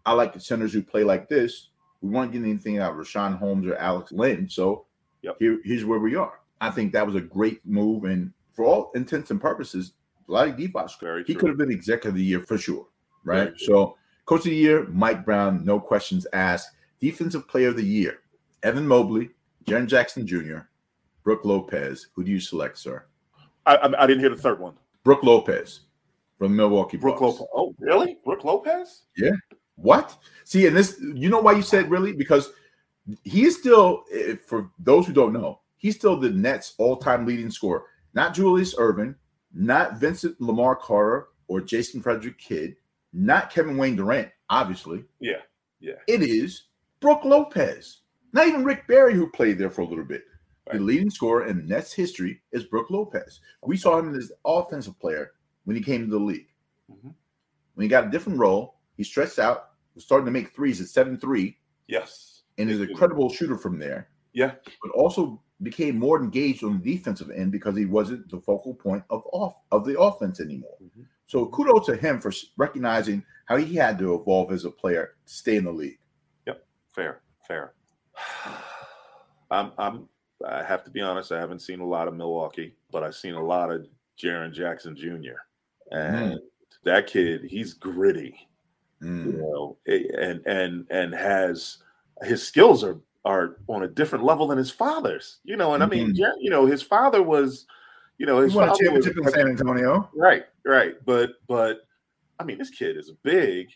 I like the centers who play like this. We won't get anything out of Richaun Holmes or Alex Len. So Yep. here, here's where we are. I think that was a great move. And for all intents and purposes, Vladdy Divac, he could have been executive of the year for sure. Right. Very true. So coach of the year, Mike Brown, no questions asked. Defensive player of the year, Evan Mobley, Jaren Jackson Jr., Brook Lopez. Who do you select, sir? I, I, I didn't hear the third one. Brook Lopez from Milwaukee Brook Bucks. Lopez. Oh, really? Brook Lopez? Yeah. What? See, and this, you know why you said really? Because he is still, eh, for those who don't know, he's still the Nets all-time leading scorer. Not Julius Erving, not Vincent Lamar Carter or Jason Frederick Kidd, not Kevin Wayne Durant, obviously. Yeah. Yeah. It is Brook Lopez. Not even Rick Barry, who played there for a little bit. The leading scorer in Nets history is Brook Lopez. We saw him as an offensive player when he came to the league. Mhm. When he got a different role, he stretched out, was starting to make threes at 7 3. Yes. and is a credible shooter from there. Yeah. But also became more engaged on the defensive end because he wasn't the focal point of off of the offense anymore. Mhm. So kudos to him for recognizing how he had to evolve as a player to stay in the league. Yep, fair, fair. I'm, I'm, I have to be honest. I haven't seen a lot of Milwaukee, but I've seen a lot of Jaren Jackson Jr. And that kid, he's gritty, you Mm. know, eh, and and and has his skills are are on a different level than his father's, you know. And I mean, Mhm. Jar- you know, his father was, you know, his He won a championship in San Antonio. Right, right. But but I mean, this kid is big,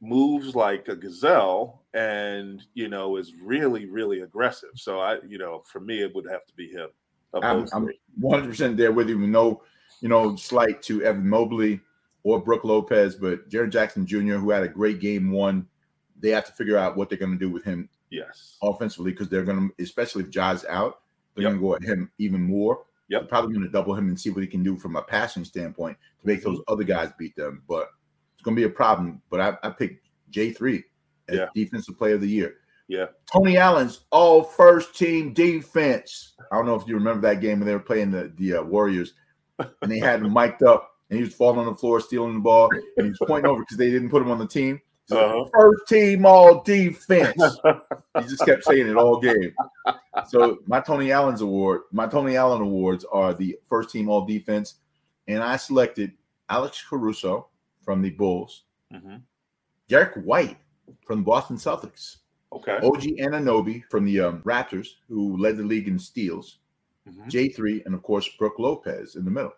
moves like a gazelle, and you know, is really, really aggressive. So I, you know, for me, it would have to be him. I'm, I'm 100% there with you. No, you know, slight to Evan Mobley or Brook Lopez, but Jaren Jackson Jr., who had a great game one, they have to figure out what they're going to do with him yes. offensively because they're going to, especially if Ja's out, they're Yep. going to go at him even more. Yep. They're probably going to double him and see what he can do from a passing standpoint to make those other guys beat them. But it's going to be a problem. But I, I picked J3 as Yeah. defensive player of the year. Yeah. Tony Allen's all first team defense. I don't know if you remember that game when they were playing the, the uh, Warriors and they had him mic'd up and he was falling on the floor, stealing the ball, and he was pointing over because they didn't put him on the team. Like, Uh-huh. First team all defense. he just kept saying it all game. So my Tony Allen's award, my Tony Allen awards are the first team all defense, and I selected Alex Caruso from the Bulls, Mhm. Derrick White from the Boston Celtics, Okay. OG Anunoby from the um, Raptors, who led the league in steals, Mhm. J3, and of course Brook Lopez in the middle.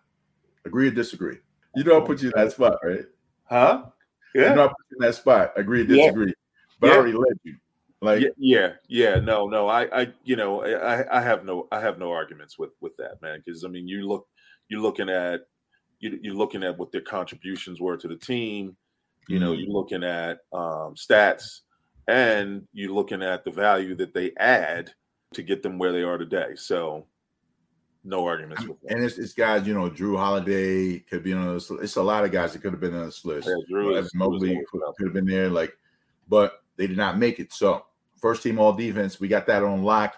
Agree or disagree? You know I put you in that spot, right? Huh? You Yeah. know I put you in that spot. Agree or Yeah. disagree? But I Yeah. already led you. Like yeah, yeah, yeah. No, no. I, I, you know, I, I have no, I have no arguments with with that, man. Because I mean, you look, you're looking at, you, you're looking at what their contributions were to the team. You know, Mhm. you're looking at um, stats, and you're looking at the value that they add to get them where they are today. So, no arguments with that. and it's, it's guys, you know, Jrue Holiday could be on this. It's a lot of guys that could have been on this list. Yeah, Jrue is- Mobley could, could have been there, like, but they did not make it. So first team all defense, we got that on lock.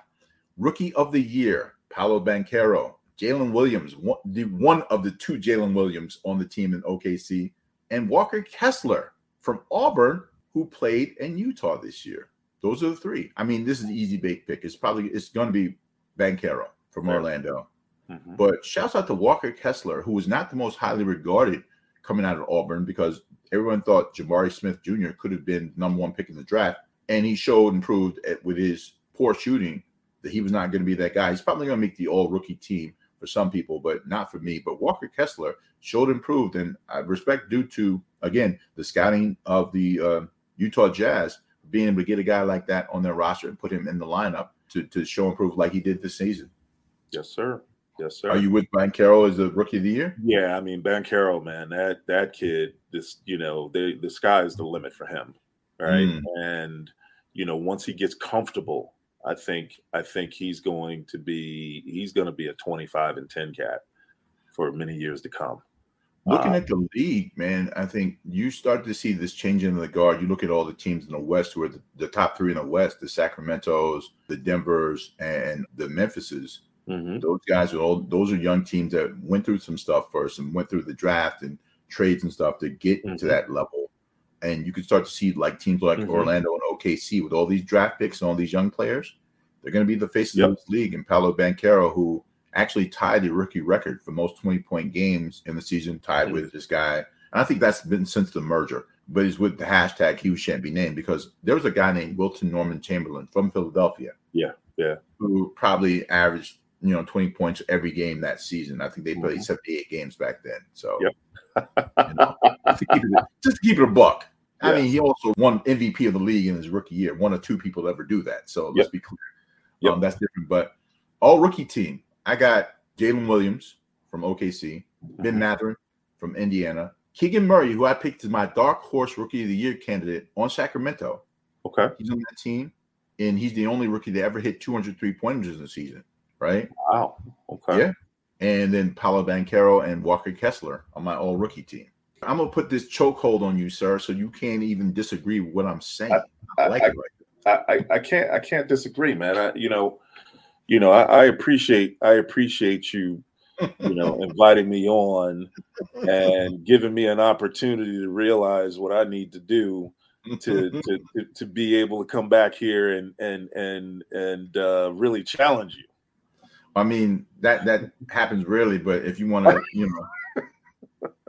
Rookie of the year, Paolo Banchero, Jalen Williams, one, the one of the two Jalen Williams on the team in OKC, and Walker Kessler from Auburn, who played in Utah this year. Those are the three. I mean, this is an easy bake pick. It's probably it's going to be Banchero from. Orlando. Mhm. But shouts out to Walker Kessler, who was not the most highly regarded coming out of Auburn because everyone thought Jabari Smith Jr. could have been number one pick in the draft. And he showed and proved at, with his poor shooting that he was not going to be that guy. He's probably going to make the all rookie team for some people, but not for me. But Walker Kessler showed and proved, and I respect due to, again, the scouting of the uh, Utah Jazz being able to get a guy like that on their roster and put him in the lineup to, to show and prove like he did this season. Yes, sir. Yes, sir. Are you with Carroll as the rookie of the year? Yeah, I mean Banchero, man, that that kid, this you know, they, the sky is the limit for him, right? Mm. And you know, once he gets comfortable, I think I think he's going to be he's going to be a twenty five and ten cat for many years to come. Looking Uh, at the league, man, I think you start to see this change in the guard. You look at all the teams in the West who are the, the top three in the West, the Sacramentos, the Denvers, and the Memphises. Mhm. Those guys are all those are young teams that went through some stuff first and went through the draft and trades and stuff to get to Mhm. that level. And you can start to see like teams like Mhm. Orlando and OKC with all these draft picks and all these young players. They're going to be the faces Yep. of this league. And Paolo Banchero, who actually tied the rookie record for most 20 point games in the season, tied Mhm. with this guy. And I think that's been since the merger, but he's with the hashtag he shan't be named because there was a guy named Wilton Norman Chamberlain from Philadelphia. Yeah, yeah. Who probably averaged, you know, 20 points every game that season. I think they played Mhm. 78 games back then. So, Yep. you know, just, to keep it, just keep it a buck. I mean, he also won MVP of the league in his rookie year. One or two people ever do that. So let's be clear. Yep. Um, that's different. But all rookie team, I got Jalen Williams from OKC, Ben Mhm. Mathurin from Indiana, Keegan Murray, who I picked as my dark horse rookie of the year candidate on Sacramento. Okay. He's on that team, and he's the only rookie to ever hit 203 pointers in a season, right? Wow. Okay. Yeah. And then Paolo Banchero and Walker Kessler on my all rookie team. I'm gonna put this chokehold on you, sir, so you can't even disagree with what I'm saying. I, I- like I- it right I, I, I can't I can't disagree, man. I, you know, you know, I, I appreciate I appreciate you, you know, inviting me on and giving me an opportunity to realize what I need to do to to, to, to be able to come back here and and and and uh, really challenge you. I mean that that happens rarely, but if you want to, you know,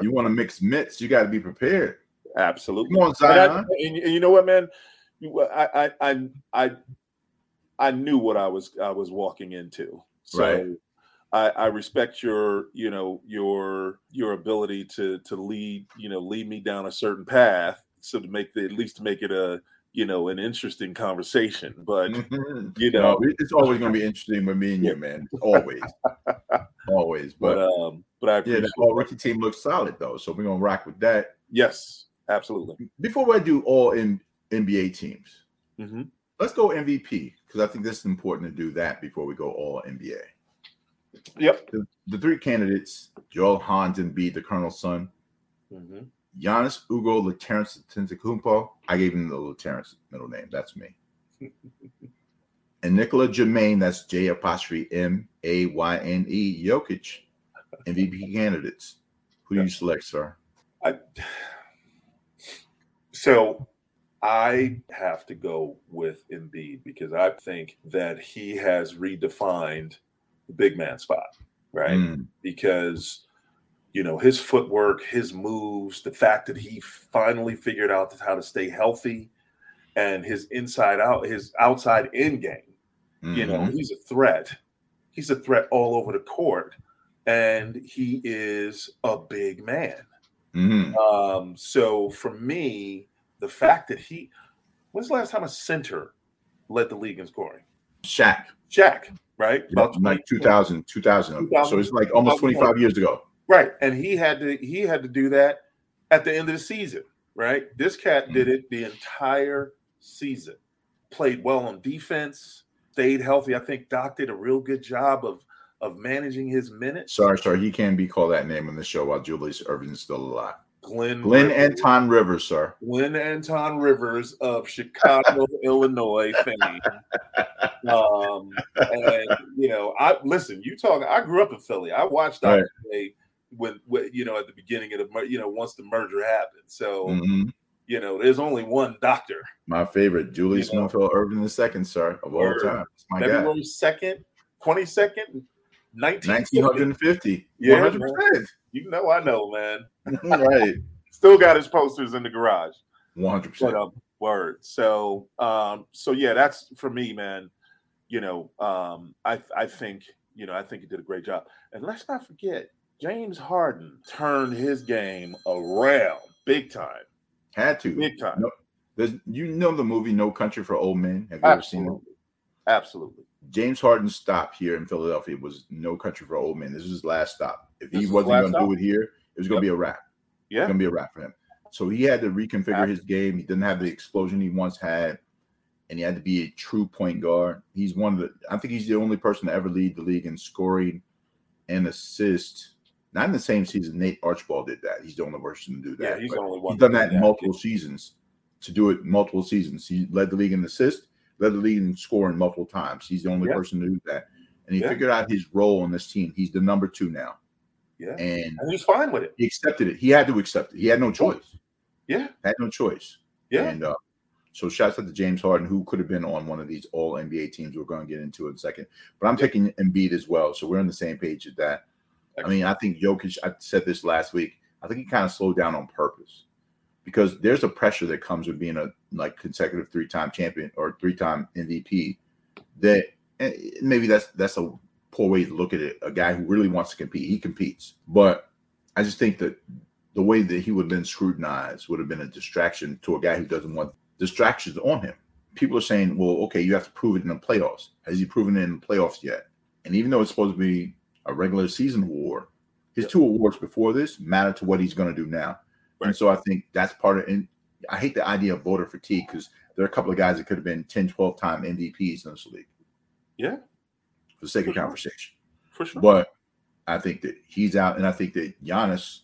you want to mix mitts, you got to be prepared. Absolutely. Come on, And, I- and- you know what, man? I, I, I, I, I knew what I was, I was walking into. So Right. I, I respect your, you know, your, your ability to, to lead, you know, lead me down a certain path. So to make the, at least to make it a, you know, an interesting conversation. But Mhm. you know, No, it's always going to be interesting with me and you, man. Always, always. but, But um, but I yeah, appreciate the all rookie team looks solid though, so we're gonna rock with that. yes, absolutely. Before I do all in NBA teams, hmm let's go MVP because I think this is important to do that before we go all NBA. Yep. The, the three candidates: Joel Hans Embiid, the Colonel's son, hmm Giannis Ugo Laterrence Antetokounmpo. I gave him the Laterrence middle name. That's me. and Nicola Jermaine. That's J apostrophe M A Y N E. Jokic. MVP candidates. Who do you select, sir? I so I have to go with Embiid because I think that he has redefined the big man spot, right? Mm, Because you know his footwork, his moves, the fact that he finally figured out how to stay healthy, and his inside out, his outside in game. You know, mhm. he's a threat. He's a threat all over the court, and he is a big man. Mhm. Um, so for me, the fact that he when's the last time a center led the league in scoring? Shaq. Shaq, right? About like 20 2000, 2000. 2000. So it's like almost 25 years ago. Right. And he had to he had to do that at the end of the season, right? This cat did it the entire season. Played well on defense, stayed healthy. I think Doc did a real good job of of managing his minutes. Sorry, sorry, he can't be called that name on the show while Julius Erving is still alive. Glenn Glenn Rivers- Anton Rivers, sir. Glenn Anton Rivers of Chicago, Illinois fame. Um, and you know, I listen. You talk. I grew up in Philly. I watched. Right. J when, when you know at the beginning of the you know once the merger happened. So Mhm. you know, there's only one doctor. My favorite, Julius You know. Winfield Erving the second, sir, of all time. My. February second, twenty second, nineteen. 1950. Yeah, 100%. You know, I know, man. right. Still got his posters in the garage. 100%. But um, word. So um, so yeah, that's for me, man. You know, um, I I think you know I think he did a great job. And let's not forget, James Harden turned his game around big time, Had to. big time. No, there's, you know the movie No Country for Old Men? Have you ever seen it? Absolutely, absolutely. James Harden's stop here in Philadelphia was No Country for Old Men. This is his last stop. If This he was wasn't going to do it here, it was going to be a wrap. It's Yeah, going to be a wrap for him. So he had to reconfigure his game. He didn't have the explosion he once had, and he had to be a true point guard. He's one of the. I think he's the only person to ever lead the league in scoring and assist. Not in the same season. Nate Archibald did that. He's the only person to do that. yeah. He's the only one. He's done that in multiple seasons. To do it multiple seasons, he led the league in assist, led the league in scoring multiple times. He's the only Yeah. person to do that, and he Yeah. figured out his role on this team. He's the number two now, Yeah, and and he's fine with it. he accepted it. He had to accept it. He had no choice. Yeah, Had no choice. yeah. And uh, so shouts out to James Harden, who could have been on one of these all NBA teams. We're going to get into in a second. But I'm taking Embiid as well. So we're on the same page at that. I mean, I think Jokic, I said this last week, I think he kind of slowed down on purpose because there's a pressure that comes with being a like consecutive three-time champion or three-time MVP that and maybe that's that's a poor way to look at it. A guy who really wants to compete, he competes. But I just think that the way that he would have been scrutinized would have been a distraction to a guy who doesn't want distractions on him. People are saying, well, okay, you have to prove it in the playoffs. Has he proven it in the playoffs yet? And even though it's supposed to be a regular season award, his Yeah. two awards before this matter to what he's going to do now. And so I think that's part of and I hate the idea of voter fatigue because there are a couple of guys that could have been 10, 12 time MVPs in this league Yeah, for the sake For of sure. conversation. for sure. But I think that he's out, and I think that Giannis,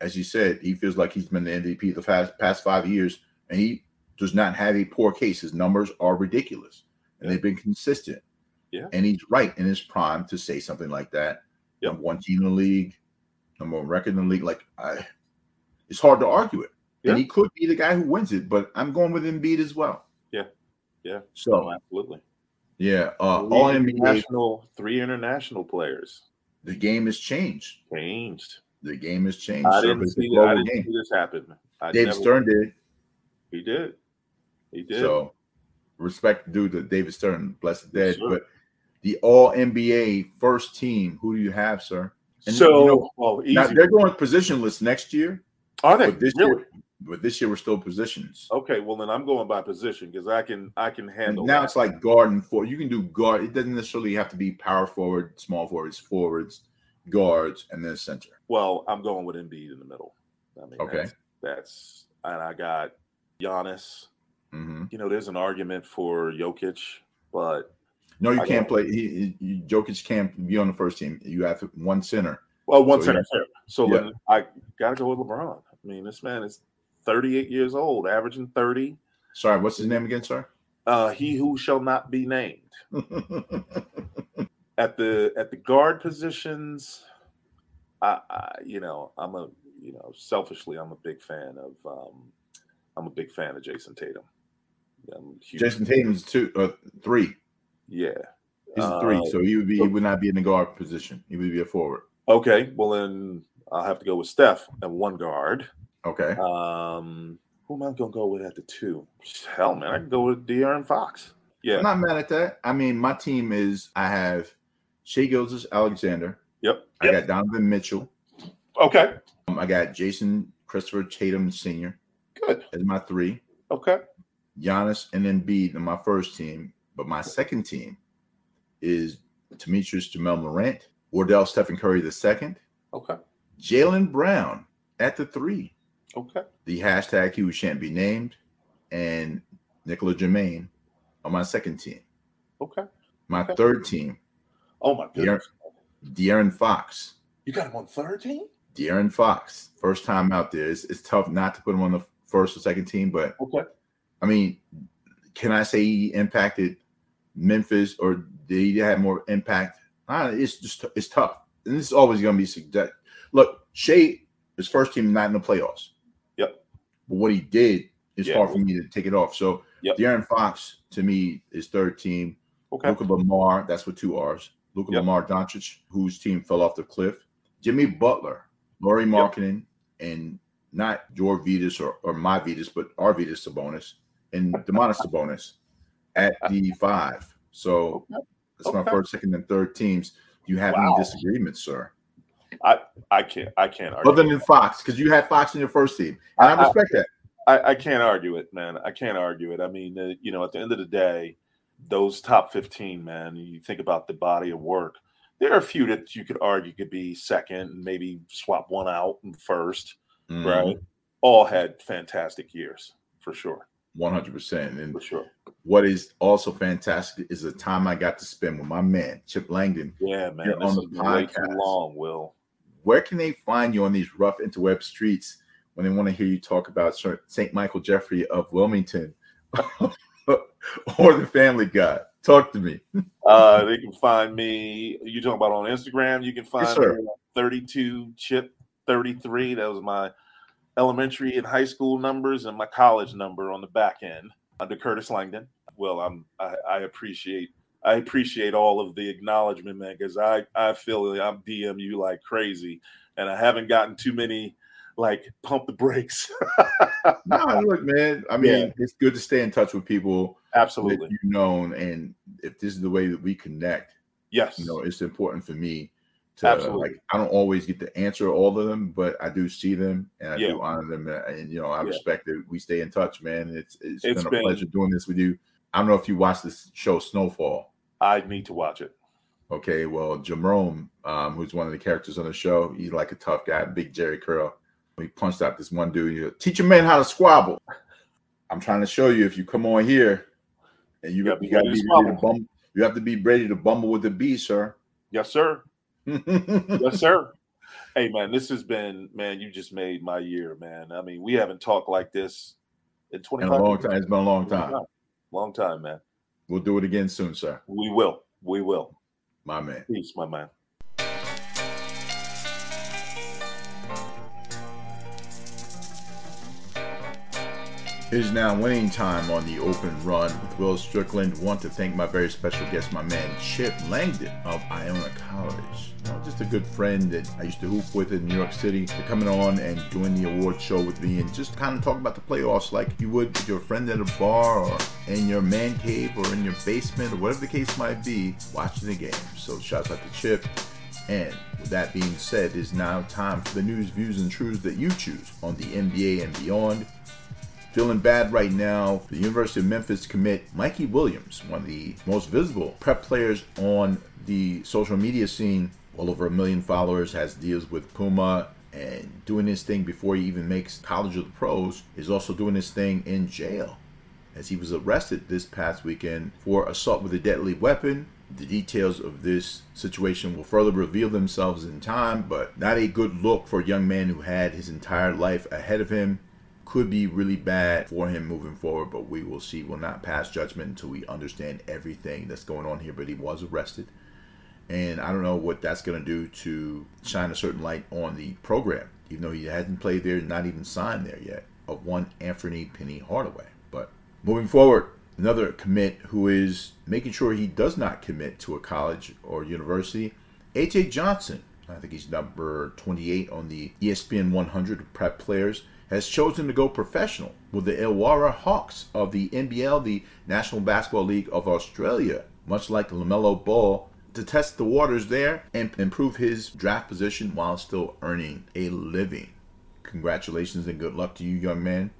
as you said, he feels like he's been the MVP the past past five years, and he does not have a poor case. His numbers are ridiculous, and Yeah. they've been consistent. Yeah. and he's right in his prime to say something like that. Yep. Number one team in the league, number one record in the league. Like, I, it's hard to argue it. Yeah. And he could be the guy who wins it, but I'm going with Embiid as well. Yeah. Yeah. So Oh, absolutely. yeah, uh, Three all NBA. international, three international players The game has changed. changed. The game has changed. I didn't but it's a see. I didn't see this happen. I Dave never- Stern did. He did. He did. So respect due to David Stern, blessed dead. sir. But the all NBA first team, who do you have, sir? And, so you know, easy. Now they're going positionless next year, Are they but this really? year, but this year we're still positions. Okay, well then I'm going by position because I can I can And handle. now that. it's like guard and forward. You can do guard. It doesn't necessarily have to be power forward, small forwards, forwards, guards, and then center. well, I'm going with Embiid in the middle. I mean, Okay. that's, that's and I got Giannis. hmm You know, there's an argument for Jokic, but No, you I can't play. He, he, Jokic can't be on the first team. You have one center. well, one So, center. So Yeah. I got to go with LeBron. I mean, this man is 38 years old, averaging 30. Sorry, what's his name again, sir? Uh, he who shall not be named at the at the guard positions. I, I you know I'm a you know selfishly I'm a big fan of um, I'm a big fan of Jayson Tatum. I'm a huge- Jayson Tatum's two, uh, three. Yeah. He's a three, Uh, so he would be. He would not be in the guard position. He would be a forward. Okay, well then I'll have to go with Steph at one guard. Okay. Um, who am I gonna go with at the two? Hell, man, I can go with De'Aaron Fox. Yeah. I'm not mad at that. I mean, my team is. I have Shai Gilgeous-Alexander. Yep. I got Donovan Mitchell. Okay. Um, I got Jayson Christopher Tatum Sr. Good. as my three. Okay. Giannis and Embiid in my first team, but my second team is Temetrius Jamel Morant, Wardell Stephen Curry the second, Okay. Jaylen Brown at the three, Okay. the hashtag he who shan't be named, and Nicola Jermaine on my second team. Okay. My Okay. third team, Oh my goodness. De'Aaron Fox. You got him on third team? De'Aaron Fox, first time out there. It's, it's tough not to put him on the first or second team, but Okay. I mean, can I say he impacted Memphis or did he have more impact? Uh, it's just it's tough, and this is always going to be subject. Look, Shai, his first team not in the playoffs. Yep. But what he did is Yeah. hard for me to take it off. So Yep. De'Aaron Fox to me is third team. Okay. Luka Lamar, that's with two R's. Luka Yep. Lamar Doncic, whose team fell off the cliff. Jimmy Butler, Lauri Markkanen, and not your Vetus or, or my Vetus, but our Vetus Sabonis and Domantas Sabonis at the five. So Okay. that's my first, second, and third teams. Do you have Wow. any disagreements, sir? I I can't I can't argue. Other than Fox, because you had Fox in your first team. And I, I- I- respect that. I, I can't argue it, man. I can't argue it. I mean, uh, you know, at the end of the day, those top 15, man, you think about the body of work. There are a few that you could argue could be second and maybe swap one out and first, Mm, right? All had fantastic years for sure. 100%. And For sure. what is also fantastic is the time I got to spend with my man, Chip Langdon. Yeah, man. You're on the been way too podcast. long, Will. where can they find you on these rough interweb streets when they want to hear you talk about St. Michael Jeffrey of Wilmington or the Family Guy? Talk to me. Uh, they can find me. You talking about on Instagram? You can find sir. me 32 chip 33. That was my elementary and high school numbers and my college number on the back end under Curtis Langdon. Well, I'm I, I appreciate I appreciate all of the acknowledgement, man, because I I feel like I'm DM you like crazy, and I haven't gotten too many like pump the brakes. No, look, man. I mean, Yeah. it's good to stay in touch with people Absolutely, you've known, and if this is the way that we connect, yes, you know, it's important for me to Absolutely. like. I don't always get to answer all of them, but I do see them and I Yeah. do honor them, and, and, you know, I Yeah. respect that we stay in touch, man. It's it's It's been a been- pleasure doing this with you. I don't know if you watched this show Snowfall. I need to watch it. Okay, well, Jerome, um, who's one of the characters on the show, he's like a tough guy, big Jheri curl. He punched out this one dude. He goes, Teach a man how to squabble. I'm trying to show you if you come on here and you, gotta got be you got to be ready to squabble. bum, you have to be ready to bumble with the bee, sir. Yes, sir. Yes, sir. Hey, man, this has been, man, you just made my year, man. I mean, we haven't talked like this In In 25 a long years. time. It's been a long time. Long time, man. We'll do it again soon, sir. We will. We will. My man. Peace, my man. It is now winning time on the open run with Will Strickland. Want to thank my very special guest, my man Chip Langdon of Iona College. Just a good friend that I used to hoop with in New York City. For coming on and doing the award show with me and just kind of talk about the playoffs like you would with your friend at a bar or in your man cave or in your basement or whatever the case might be, watching the game. So shouts out to Chip. And with that being said, it is now time for the news, views, and truths that you choose on the NBA and beyond. Feeling bad right now. The University of Memphis commit Mikey Williams, one of the most visible prep players on the social media scene, well over a million followers, has deals with Puma and doing his thing before he even makes college of the pros, is also doing his thing in jail as he was arrested this past weekend for assault with a deadly weapon. The details of this situation will further reveal themselves in time, but not a good look for a young man who had his entire life ahead of him. Could be really bad for him moving forward, but we will see. We'll not pass judgment until we understand everything that's going on here. But he was arrested, and I don't know what that's going to do to shine a certain light on the program, even though he hasn't played there, not even signed there yet, of one Anthony Penny Hardaway. But moving forward, another commit who is making sure he does not commit to a college or university, AJ Johnson. I think he's number 28 on the ESPN 100 prep players. Has chosen to go professional with the Illawarra Hawks of the NBL, the National Basketball League of Australia, much like LaMelo Ball, to test the waters there and improve his draft position while still earning a living. Congratulations and good luck to you, young man.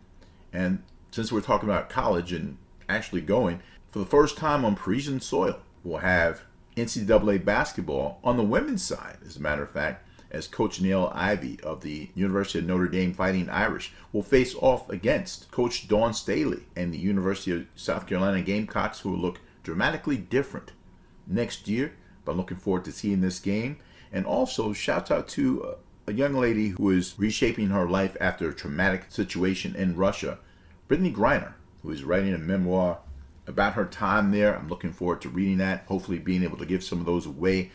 And since we're talking about college and actually going, for the first time on Parisian soil, we'll have NCAA basketball on the women's side, as a matter of fact, as Coach Niele Ivey of the University of Notre Dame Fighting Irish will face off against Coach Dawn Staley and the University of South Carolina Gamecocks, who will look dramatically different next year. But I'm looking forward to seeing this game. And also, shout out to uh, a young lady who is reshaping her life after a traumatic situation in Russia, Brittney Griner, who is writing a memoir about her time there. I'm looking forward to reading that, hopefully, being able to give some of those away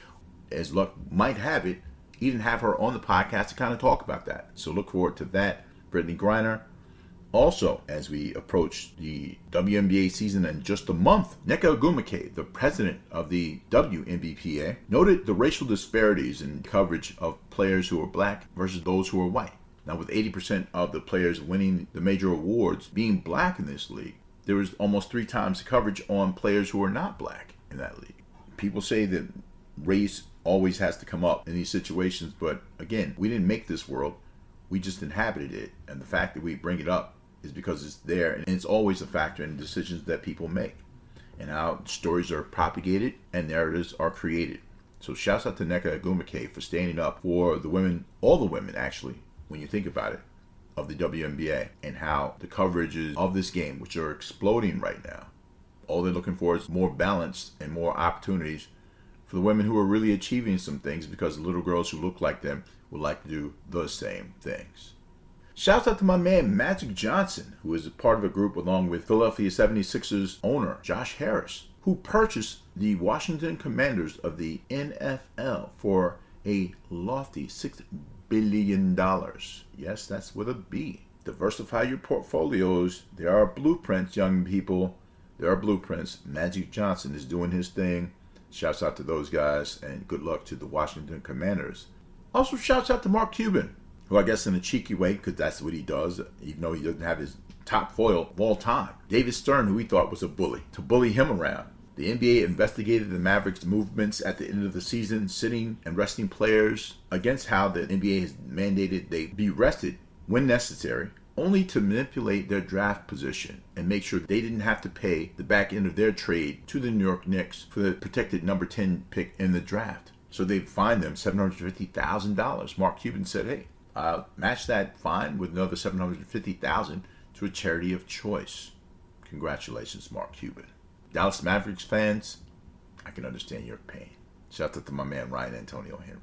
as luck might have it, even have her on the podcast to kind of talk about that. So, look forward to that. Brittney Griner. Also, as we approach the WNBA season in just a month, Nneka Ogwumike, the president of the WNBPA, noted the racial disparities in coverage of players who are black versus those who are white. Now, with 80% of the players winning the major awards being black in this league, there is almost three times the coverage on players who are not black in that league. People say that race always has to come up in these situations, but again, we didn't make this world, we just inhabited it. And the fact that we bring it up is because it's there and it's always a factor in decisions that people make and how stories are propagated and narratives are created. So shouts out to Nneka Ogwumike for standing up for the women, all the women actually, when you think about it, of the WNBA and how the coverages of this game, which are exploding right now, all they're looking for is more balance and more opportunities for the women who are really achieving some things because little girls who look like them would like to do the same things. Shouts out to my man Magic Johnson, who is a part of a group along with Philadelphia 76ers owner Josh Harris, who purchased the Washington Commanders of the NFL for a lofty $6 billion. Yes, that's with a B. Diversify your portfolios. There are blueprints, young people. There are blueprints. Magic Johnson is doing his thing. Shouts out to those guys and good luck to the Washington Commanders. Also, shouts out to Mark Cuban, who I guess in a cheeky way, because that's what he does, even though he doesn't have his top foil of all time. David Stern, who he thought was a bully, to bully him around. The NBA investigated the Mavericks' movements at the end of the season, sitting and resting players against how the NBA has mandated they be rested when necessary, only to manipulate their draft position and make sure they didn't have to pay the back end of their trade to the New York Knicks for the protected number 10 pick in the draft. So they fined them $750,000. Mark Cuban said, hey, I'll match that fine with another 750,000 to a charity of choice. Congratulations, Mark Cuban. Dallas Mavericks fans, I can understand your pain. Shout out to my man Ryan Antonio Henry.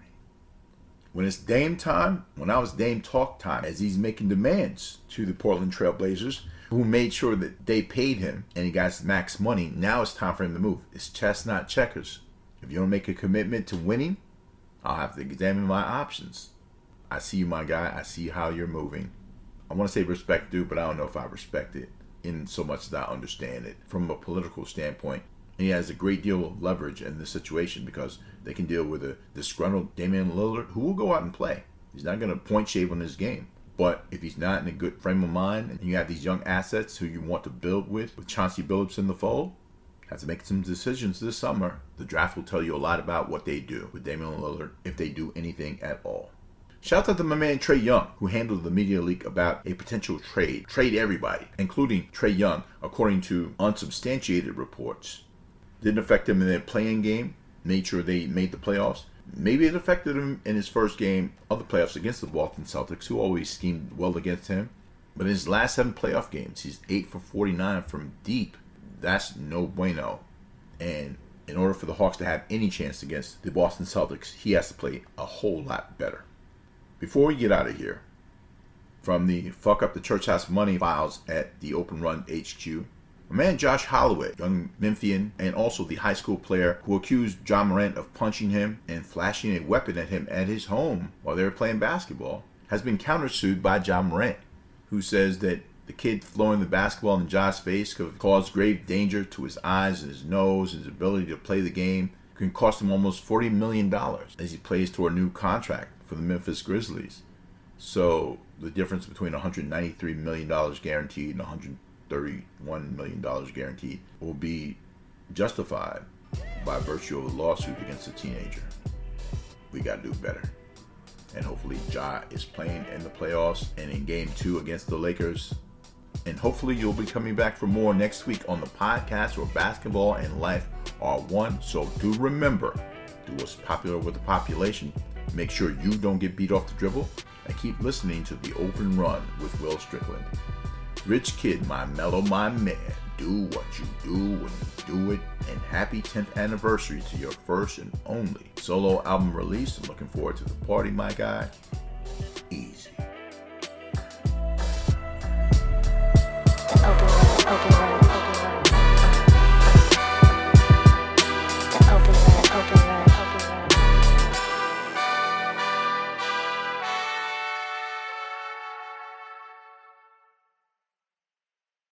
When it's Dame time, when I was Dame talk time, as he's making demands to the Portland Trailblazers, who made sure that they paid him and he got max money. Now it's time for him to move. It's chess, not checkers. If you don't make a commitment to winning, I'll have to examine my options. I see you, my guy. I see how you're moving. I want to say respect due, but I don't know if I respect it in so much as I understand it from a political standpoint. And he has a great deal of leverage in this situation because they can deal with a disgruntled Damian Lillard who will go out and play. He's not going to point shave on his game. But if he's not in a good frame of mind and you have these young assets who you want to build with, with Chauncey Billups in the fold, have to make some decisions this summer. The draft will tell you a lot about what they do with Damian Lillard if they do anything at all. Shout out to my man Trae Young, who handled the media leak about a potential trade. Trade everybody, including Trae Young, according to unsubstantiated reports. Didn't affect him in their playing game. Made sure they made the playoffs. Maybe it affected him in his first game of the playoffs against the Boston Celtics, who always schemed well against him. But in his last seven playoff games, he's 8 for 49 from deep. That's no bueno. And in order for the Hawks to have any chance against the Boston Celtics, he has to play a whole lot better. Before we get out of here, from the Fuck Up the Church House Money files at the Open Run HQ, a man Josh Holloway, young Memphian, and also the high school player who accused Ja Morant of punching him and flashing a weapon at him at his home while they were playing basketball, has been countersued by Ja Morant, who says that the kid throwing the basketball in Ja's face could cause grave danger to his eyes and his nose, and his ability to play the game. Can cost him almost $40 million as he plays toward a new contract for the Memphis Grizzlies. So the difference between $193 million guaranteed and $131 million guaranteed will be justified by virtue of a lawsuit against a teenager. We got to do better. And hopefully, Ja is playing in the playoffs and in game two against the Lakers. And hopefully, you'll be coming back for more next week on the podcast where basketball and life are one. So do remember, do what's popular with the population. Make sure you don't get beat off the dribble. And keep listening to The Open Run with Will Strickland. Rich Kid, my mellow, my man. Do what you do when you do it. And happy 10th anniversary to your first and only solo album release. I'm looking forward to the party, my guy.